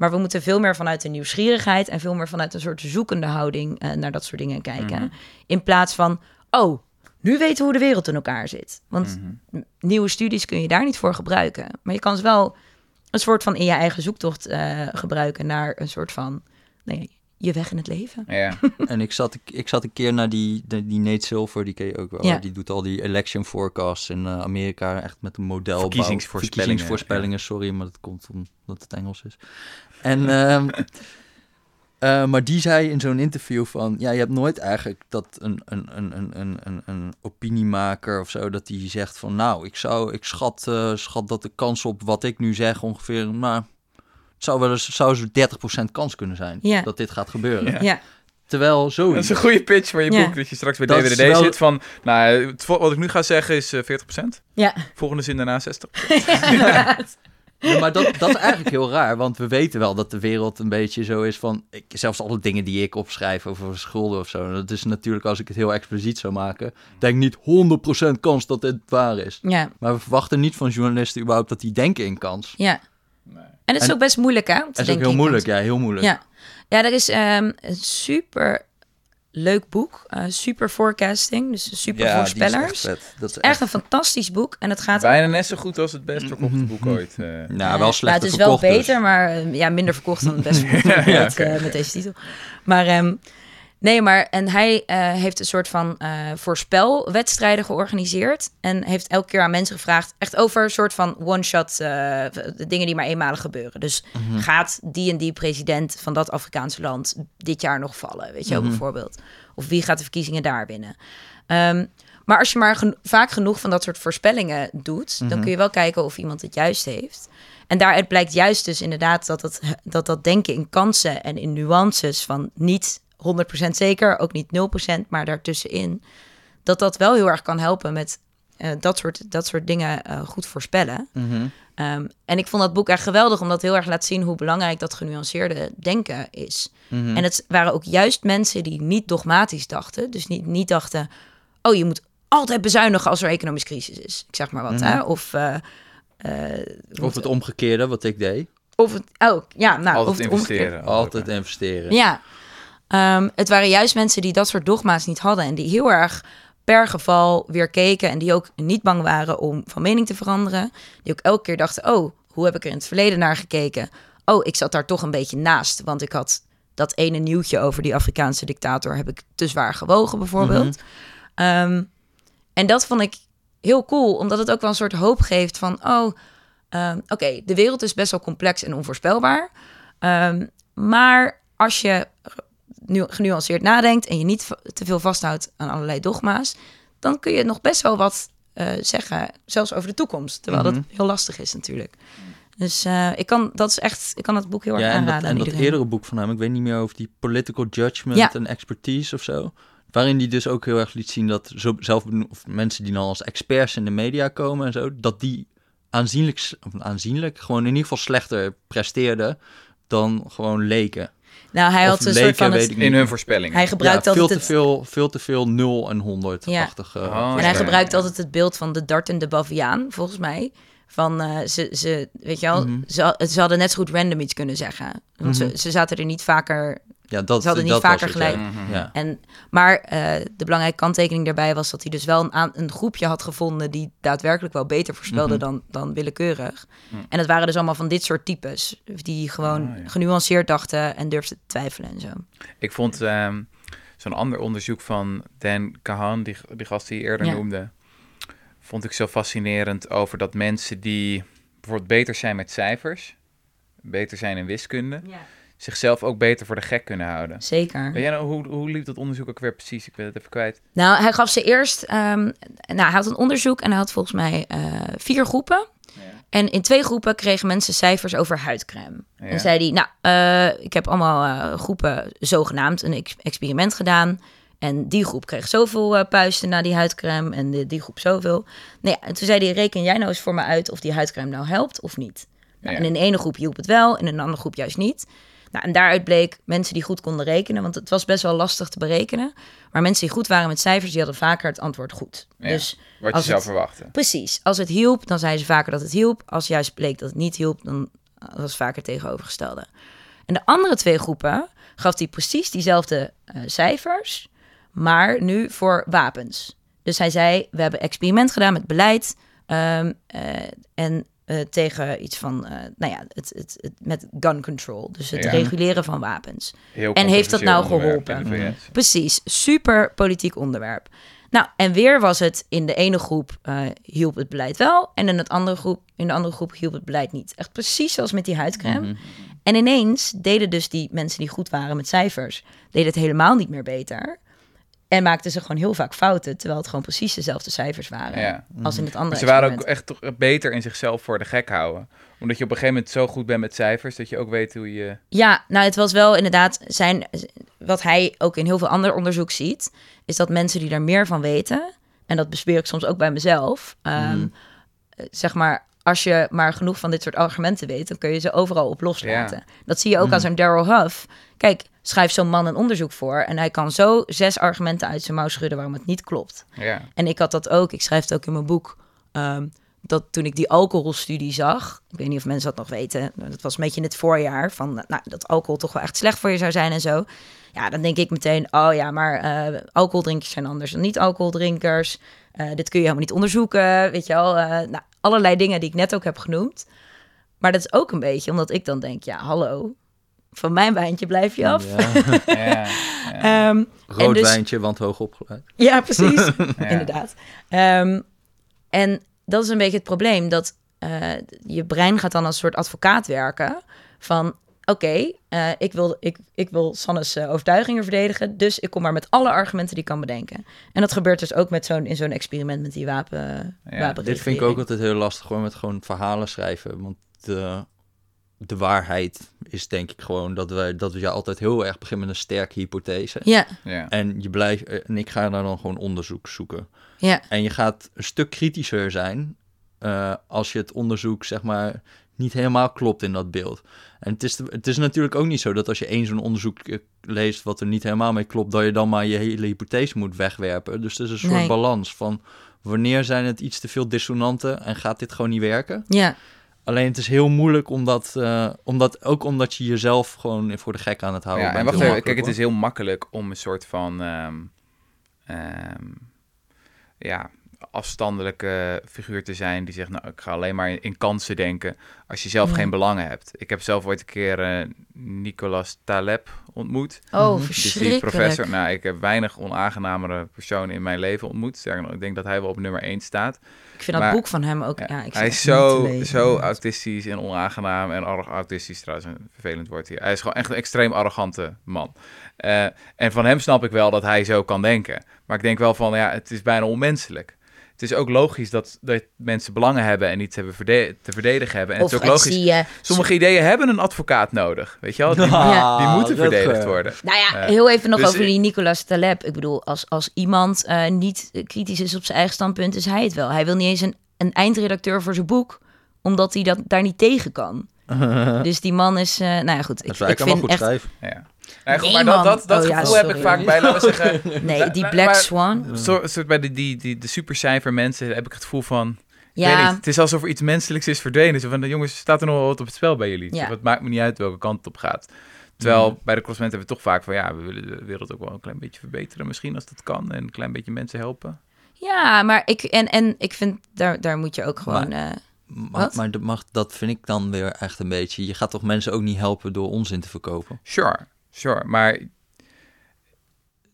Maar we moeten veel meer vanuit de nieuwsgierigheid en veel meer vanuit een soort zoekende houding eh, naar dat soort dingen kijken. Mhm. In plaats van, oh, nu weten we hoe de wereld in elkaar zit. Want Mhm. nieuwe studies kun je daar niet voor gebruiken. Maar je kan ze wel een soort van in je eigen zoektocht eh, gebruiken naar een soort van, nee, je weg in het leven. Ja. [laughs] En ik zat, ik zat een keer naar die, die, die Nate Silver, die ken je ook wel. Ja. Die doet al die election forecasts in eh, Amerika, echt met een model. Verkiezingsvoorspellingen, Verkiezingsvoorspellingen, sorry, maar dat komt omdat het Engels is. En, ehm, [laughs] eh, maar die zei in zo'n interview van, ja, je hebt nooit eigenlijk dat een, een, een, een, een, een, een opiniemaker of zo, dat die zegt van, nou, ik zou, ik schat, eh, schat dat de kans op wat ik nu zeg ongeveer, nou, het zou wel eens, zou zo 30% kans kunnen zijn Ja. dat dit gaat gebeuren. Ja. Ja, Terwijl Dat zoiets. is een goede pitch voor je Ja. boek, dat je straks bij Dat DWDD is wel- zit van, nou, wat ik nu ga zeggen is eh 40%. ja. Volgende zin daarna 60. [laughs] [laughs] Ja, maar dat, dat is eigenlijk heel raar, want we weten wel dat de wereld een beetje zo is van... Ik, zelfs alle dingen die ik opschrijf over schulden of zo... dat is natuurlijk, als ik het heel expliciet zou maken... denk niet 100% kans dat dit waar is. ja, Maar we verwachten niet van journalisten überhaupt dat die denken in kans. ja. Nee. En het is En- ook best moeilijk, hè? Dat is ook heel moeilijk, ja, heel moeilijk. Ja, ja er is ehm, een super leuk boek. eh, super forecasting, dus super voorspellers. vet. Dat is Echt een fantastisch boek. En het gaat... Bijna net zo goed als het best verkochte boek ooit. eh. Nou, Eh, wel slecht het is wel dus. beter, maar ja, minder verkocht dan het best verkochte [laughs] boek Ja, met, deze titel. Maar ehm, Nee, maar en hij eh, heeft een soort van eh, voorspelwedstrijden georganiseerd. En heeft elke keer aan mensen gevraagd, echt over een soort van one-shot de dingen die maar eenmalig gebeuren. Dus gaat die en die president van dat Afrikaanse land dit jaar nog vallen? Weet je wel, bijvoorbeeld. Of wie gaat de verkiezingen daar winnen? Ehm, maar als je maar geno- vaak genoeg van dat soort voorspellingen doet, dan kun je wel kijken of iemand het juist heeft. En daaruit blijkt juist dus inderdaad dat dat, dat, dat denken in kansen en in nuances van niet 100% zeker, ook niet 0%, maar daartussenin, dat dat wel heel erg kan helpen met eh, dat, soort, dat soort dingen eh, goed voorspellen. Mhm. Ehm, en ik vond dat boek echt geweldig, omdat het heel erg laat zien hoe belangrijk dat genuanceerde denken is. Mhm. En het waren ook juist mensen die niet dogmatisch dachten. Dus niet, niet dachten, oh, je moet altijd bezuinigen als er economische crisis is. Ik zeg maar wat, Mhm. hè? Of, eh, eh, Of het omgekeerde, wat ik deed. of het, oh, ja, nou, of Altijd het omgekeerde. investeren. Altijd investeren. Ja, Ehm, het waren juist mensen die dat soort dogma's niet hadden en die heel erg per geval weer keken en die ook niet bang waren om van mening te veranderen. Die ook elke keer dachten, oh, hoe heb ik er in het verleden naar gekeken? Oh, ik zat daar toch een beetje naast, want ik had dat ene nieuwtje over die Afrikaanse dictator heb ik te zwaar gewogen bijvoorbeeld. Ehm, en dat vond ik heel cool, omdat het ook wel een soort hoop geeft van, oh, ehm, oké, de wereld is best wel complex en onvoorspelbaar. Maar als je nu genuanceerd nadenkt en je niet te veel vasthoudt aan allerlei dogma's, dan kun je nog best wel wat eh, zeggen, zelfs over de toekomst. Terwijl Mhm. dat heel lastig is natuurlijk. Dus eh, ik kan dat is echt, ik kan dat boek heel erg Ja, en dat, aanraden en dat iedereen. eerdere boek van hem, ik weet niet meer over die political judgment Ja. en expertise of zo. Waarin die dus ook heel erg liet zien dat zo, zelf of mensen die dan als experts in de media komen en zo, dat die aanzienlijk, aanzienlijk, gewoon in ieder geval slechter presteerden dan gewoon leken. Nou, hij Of had een leken, soort van het, In hun voorspellingen. hij gebruikt ja, veel altijd te, het, veel, veel te veel 0 en 100-achtige. Ja. Oh, En hij gebruikt altijd het beeld van de dartende baviaan, volgens mij. Van eh, ze, ze, weet je wel, Mhm. ze, ze hadden net zo goed random iets kunnen zeggen. Want ze, ze zaten er niet vaker. Ja, dat, Ze hadden niet dat vaker het, gelijk. Ja. Mhm. Ja. En, maar eh, de belangrijke kanttekening daarbij was dat hij dus wel een, aan, een groepje had gevonden die daadwerkelijk wel beter voorspelde Mhm. dan, dan willekeurig. Mhm. En het waren dus allemaal van dit soort types, die gewoon Ah, ja. genuanceerd dachten en durfden te twijfelen en zo. Ik vond ehm, zo'n ander onderzoek van Dan Kahan, die, die gast die je eerder Ja. noemde, vond ik zo fascinerend over dat mensen die bijvoorbeeld beter zijn met cijfers, beter zijn in wiskunde, zichzelf ook beter voor de gek kunnen houden. Zeker. Jij nou, hoe, hoe liep dat onderzoek ook weer precies? Ik ben het even kwijt. Nou, hij gaf ze eerst. ehm, nou, hij had een onderzoek en hij had volgens mij eh, vier groepen. En in twee groepen kregen mensen cijfers over huidcrème. Ja. En zei hij, nou, eh, ik heb allemaal eh, groepen zogenaamd een ex- experiment gedaan. En die groep kreeg zoveel puisten na die huidcrème en de, die groep zoveel. Nou ja, en toen zei hij, reken jij nou eens voor me uit of die huidcrème nou helpt of niet. Nou, Ja. En in de ene groep hielp het wel, in een andere groep juist niet. Nou, en daaruit bleek mensen die goed konden rekenen, want het was best wel lastig te berekenen. Maar mensen die goed waren met cijfers, die hadden vaker het antwoord goed. Ja. Dus Wat je zou het- verwachten. precies, als het hielp, dan zeiden ze vaker dat het hielp. Als juist bleek dat het niet hielp, dan was het vaker tegenovergestelde. En de andere twee groepen gaf hij precies diezelfde eh, cijfers, maar nu voor wapens. Dus hij zei, we hebben experiment gedaan met beleid ehm, eh, en eh, tegen iets van, eh, nou ja, het, het, het, met gun control. Dus het Ja. reguleren van wapens. Heel En heeft dat nou geholpen? VS. Precies, super politiek onderwerp. Nou, en weer was het in de ene groep eh, hielp het beleid wel. En in, het andere groep, in de andere groep hielp het beleid niet. Echt precies zoals met die huidcrème. Mhm. En ineens deden dus die mensen die goed waren met cijfers... deden het helemaal niet meer beter. En maakten ze gewoon heel vaak fouten... terwijl het gewoon precies dezelfde cijfers waren... Ja. als in het andere Maar ze waren ook echt toch beter in zichzelf voor de gek houden. Omdat je op een gegeven moment zo goed bent met cijfers... dat je ook weet hoe je... Ja, nou, het was wel inderdaad zijn. Wat hij ook in heel veel ander onderzoek ziet, is dat mensen die daar meer van weten, en dat bespeer ik soms ook bij mezelf, ehm, eh, zeg maar, als je maar genoeg van dit soort argumenten weet, dan kun je ze overal op loslaten. Dat zie je ook Mhm. aan zo'n Daryl Huff. Kijk, schrijf zo'n man een onderzoek voor en hij kan zo zes argumenten uit zijn mouw schudden waarom het niet klopt. Ja, En ik had dat ook. Ik schrijf het ook in mijn boek. ehm, dat toen ik die alcoholstudie zag, ik weet niet of mensen dat nog weten, dat was een beetje in het voorjaar van nou, dat alcohol toch wel echt slecht voor je zou zijn en zo. Ja, dan denk ik meteen, oh ja, maar eh alcoholdrinkers zijn anders dan niet-alcoholdrinkers. Eh, dit kun je helemaal niet onderzoeken, weet je wel. Eh, nou, allerlei dingen die ik net ook heb genoemd. Maar dat is ook een beetje omdat ik dan denk, ja, hallo, van mijn wijntje blijf je af. Ja. [laughs] Ja, ja. [laughs] Ehm, Rood dus- wijntje, want hoog opgeleid. Ja, precies. [laughs] Ja. Inderdaad. Ehm, en dat is een beetje het probleem. Dat eh, je brein gaat dan als soort advocaat werken. Van, oké, eh, ik, wil, ik, ik wil Sanne's eh, overtuigingen verdedigen. Dus ik kom maar met alle argumenten die ik kan bedenken. En dat gebeurt dus ook met zo'n, in zo'n experiment met die wapen, Ja, Dit vind ik ook altijd heel lastig, gewoon met gewoon verhalen schrijven. Want de, de waarheid is denk ik gewoon dat we, dat we ja altijd heel erg beginnen met een sterke hypothese. Ja, Ja. En je blijft, eh, en ik ga daar dan gewoon onderzoek zoeken. ja, En je gaat een stuk kritischer zijn eh, als je het onderzoek, zeg maar, niet helemaal klopt in dat beeld. En het is, het is natuurlijk ook niet zo dat als je één zo'n onderzoek eh, leest wat er niet helemaal mee klopt, dat je dan maar je hele hypothese moet wegwerpen. Dus het is een soort Nee. balans van wanneer zijn het iets te veel dissonanten en gaat dit gewoon niet werken. ja. Alleen het is heel moeilijk omdat, eh, omdat ook omdat je jezelf gewoon voor de gek aan het houden Ja, bent. en wacht even. Kijk, het is heel makkelijk om een soort van... ehm, ehm, ja, afstandelijke figuur te zijn die zegt, nou, ik ga alleen maar in, in kansen denken als je zelf Ja. geen belangen hebt. Ik heb zelf ooit een keer eh, Nicolas Taleb ontmoet. Oh. Dus die verschrikkelijk. professor, nou, ik heb weinig onaangenamere personen in mijn leven ontmoet. Ik denk dat hij wel op nummer 1 staat. ik vind dat boek van hem ook... Ja, Ja, ik vind hij is zo, zo autistisch en onaangenaam en autistisch trouwens, een vervelend woord hier. Hij is gewoon echt een extreem arrogante man. Eh, en van hem snap ik wel dat hij zo kan denken. Maar ik denk wel van, ja, het is bijna onmenselijk. Het is ook logisch dat, dat mensen belangen hebben en iets hebben verde- te verdedigen hebben. En Of het is ook logisch, zie je... sommige ideeën hebben een advocaat nodig, weet je wel? Die, [laughs] Ja. die moeten verdedigd worden. Nou ja, Eh, heel even nog dus over ik- die Nicolas Taleb. Ik bedoel, als, als iemand eh, niet eh, kritisch is op zijn eigen standpunt, is hij het wel. Hij wil niet eens een, een eindredacteur voor zijn boek, omdat hij dat daar niet tegen kan. [laughs] dus die man is, eh, nou ja, goed. Ik, ik vind goed echt, schrijven. Ja. Nee, goed, Nee, maar dat, man. dat, dat Oh ja, gevoel heb ik sorry. vaak bij, laten we zeggen... [laughs] nee, die Maar- Black maar- Swan. Zo, soort bij de, die, die, de supercijfer mensen heb ik het gevoel van... Ja, niet, het is alsof er iets menselijks is verdwenen. Zo van, de jongens, staat er nog wel wat op het spel bij jullie? Ja. Zo, Het maakt me niet uit welke kant het op gaat. Terwijl Mhm. bij de consument hebben we toch vaak van... Ja, we willen de wereld ook wel een klein beetje verbeteren misschien als dat kan. En een klein beetje mensen helpen. ja, maar ik, en, en ik vind, daar, daar moet je ook gewoon... eh, Maar, maar dat, mag, dat vind ik dan weer echt een beetje... Je gaat toch mensen ook niet helpen door onzin te verkopen? Sure, sure. Maar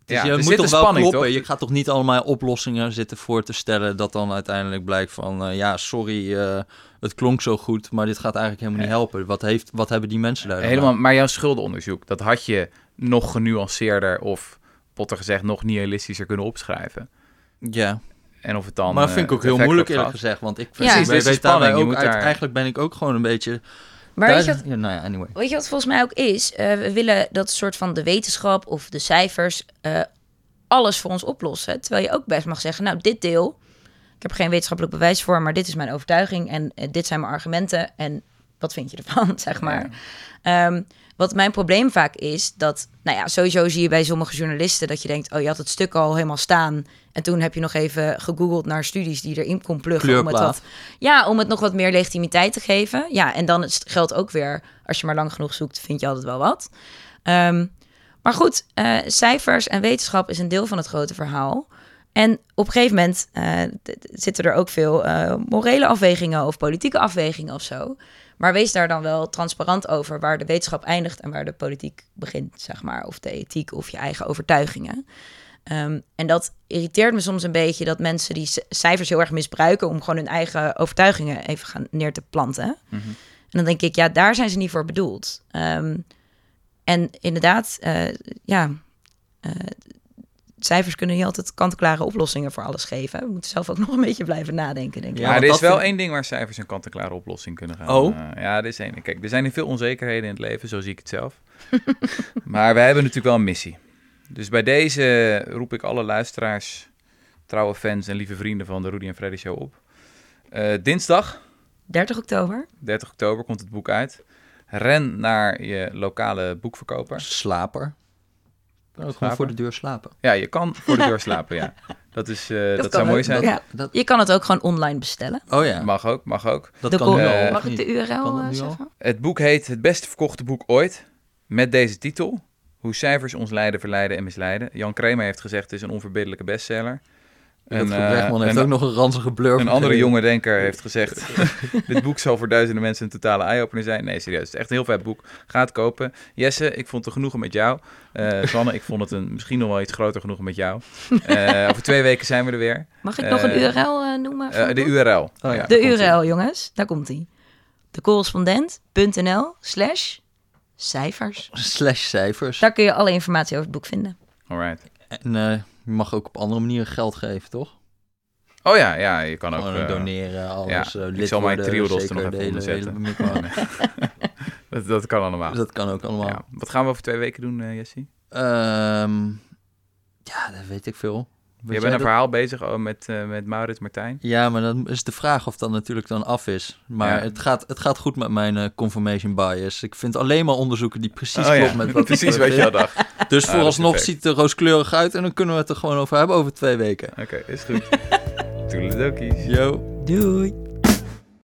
Dus ja, je moet toch wel spanning, kloppen. toch? Je gaat toch niet allemaal oplossingen zitten voor te stellen... dat dan uiteindelijk blijkt van... eh, ja, sorry, eh, het klonk zo goed... maar dit gaat eigenlijk helemaal niet helpen. Wat, heeft, wat hebben die mensen daar Helemaal, aan? maar jouw schuldenonderzoek, dat had je nog genuanceerder... of, potter gezegd, nog nihilistischer kunnen opschrijven. Ja, En of het dan... maar dat vind ik eh, ook heel effect moeilijk eerlijk gezegd. Want ik Ja. Precies, spanning, je ook uit- daar- Eigenlijk ben ik ook gewoon een beetje... maar weet je, wat, Ja, nou ja, anyway. weet je wat volgens mij ook is? Eh, we willen dat soort van de wetenschap of de cijfers eh, alles voor ons oplossen. Terwijl je ook best mag zeggen, nou, dit deel, ik heb geen wetenschappelijk bewijs voor, maar dit is mijn overtuiging en eh, dit zijn mijn argumenten en wat vind je ervan, [laughs] zeg maar. Ehm, wat mijn probleem vaak is, dat, nou ja, sowieso zie je bij sommige journalisten dat je denkt, oh, je had het stuk al helemaal staan. En toen heb je nog even gegoogeld naar studies die erin kon pluggen. Om het, wat, ja, om het nog wat meer legitimiteit te geven. Ja, en dan geldt ook weer, als je maar lang genoeg zoekt, vind je altijd wel wat. Ehm, maar goed, eh, cijfers en wetenschap is een deel van het grote verhaal. En op een gegeven moment eh, zitten er ook veel eh, morele afwegingen of politieke afwegingen of zo. Maar wees daar dan wel transparant over waar de wetenschap eindigt en waar de politiek begint, zeg maar. Of de ethiek of je eigen overtuigingen. Ehm, en dat irriteert me soms een beetje dat mensen die cijfers heel erg misbruiken om gewoon hun eigen overtuigingen even gaan neer te planten. Mhm. En dan denk ik, ja, daar zijn ze niet voor bedoeld. Ehm, en inderdaad, eh, ja, eh, cijfers kunnen niet altijd kant-en-klare oplossingen voor alles geven. We moeten zelf ook [laughs] nog een beetje blijven nadenken, denk ik. Ja, er is wel vind- één ding waar cijfers een kant-en-klare oplossing kunnen gaan. Oh? Eh, ja, er is één. Kijk, er zijn hier veel onzekerheden in het leven, zo zie ik het zelf. [laughs] maar wij hebben natuurlijk wel een missie. Dus bij deze roep ik alle luisteraars, trouwe fans en lieve vrienden van de Rudy en Freddy Show op. Eh, dinsdag, 30 oktober. 30 oktober, komt het boek uit. Ren naar je lokale boekverkoper. Slaper. Kan ook voor de deur slapen. Ja, je kan voor de deur slapen, ja. [laughs] Dat, is, eh, dat, zou mooi zijn. Ja. Dat, Je kan het ook gewoon online bestellen. oh ja, Mag ook, mag ook. dat De kan al. Mag ik de? URL eh, zeggen? Het boek heet Het beste verkochte boek ooit. Met deze titel. Hoe cijfers ons leiden, verleiden en misleiden. Jan Kramer heeft gezegd het is een onverbiddelijke bestseller. En, Rutger eh, Bregman heeft ook nog een ranzige blurb. Een andere jonge denker heeft gezegd: [laughs] Dit boek zal voor duizenden mensen een totale eye-opener zijn. Nee, serieus. Het is echt een heel vet boek. Ga het kopen. Jesse, ik vond het genoegen met jou. Eh [laughs] Sanne, ik vond het een, misschien nog wel iets groter genoegen met jou. Eh, over twee weken zijn we er weer. Mag ik nog een URL eh, noemen? de? URL. Oh ja. De. URL, jongens. Daar komt hij. Decorrespondent.nl slash cijfers. Slash cijfers. Daar kun je alle informatie over het boek vinden. Alright. En eh, je mag ook op andere manieren geld geven, toch? Oh ja, ja, je kan ook. Gewoon eh, doneren, alles. ja, eh, ik lid zal mijn Triodos er nog even onder zetten. [laughs] dat kan allemaal. Dus dat kan ook allemaal. Ja. Wat gaan we over twee weken doen, eh Jesse? Ehm, ja, dat weet ik veel. Je jij bent een dat? verhaal bezig oh, met, eh, met Maurits Martijn. Ja, maar dan is de vraag of dat natuurlijk dan af is. Maar Ja. het, gaat, het gaat goed met mijn eh, confirmation bias. Ik vind alleen maar onderzoeken die precies Oh ja, kloppen met [laughs] wat Precies ik wat je al dacht. [laughs] Dus Ah, vooralsnog ziet het er rooskleurig uit en dan kunnen we het er gewoon over hebben over twee weken. Oké, is goed. [laughs] Toedeledokies. Yo. Doei.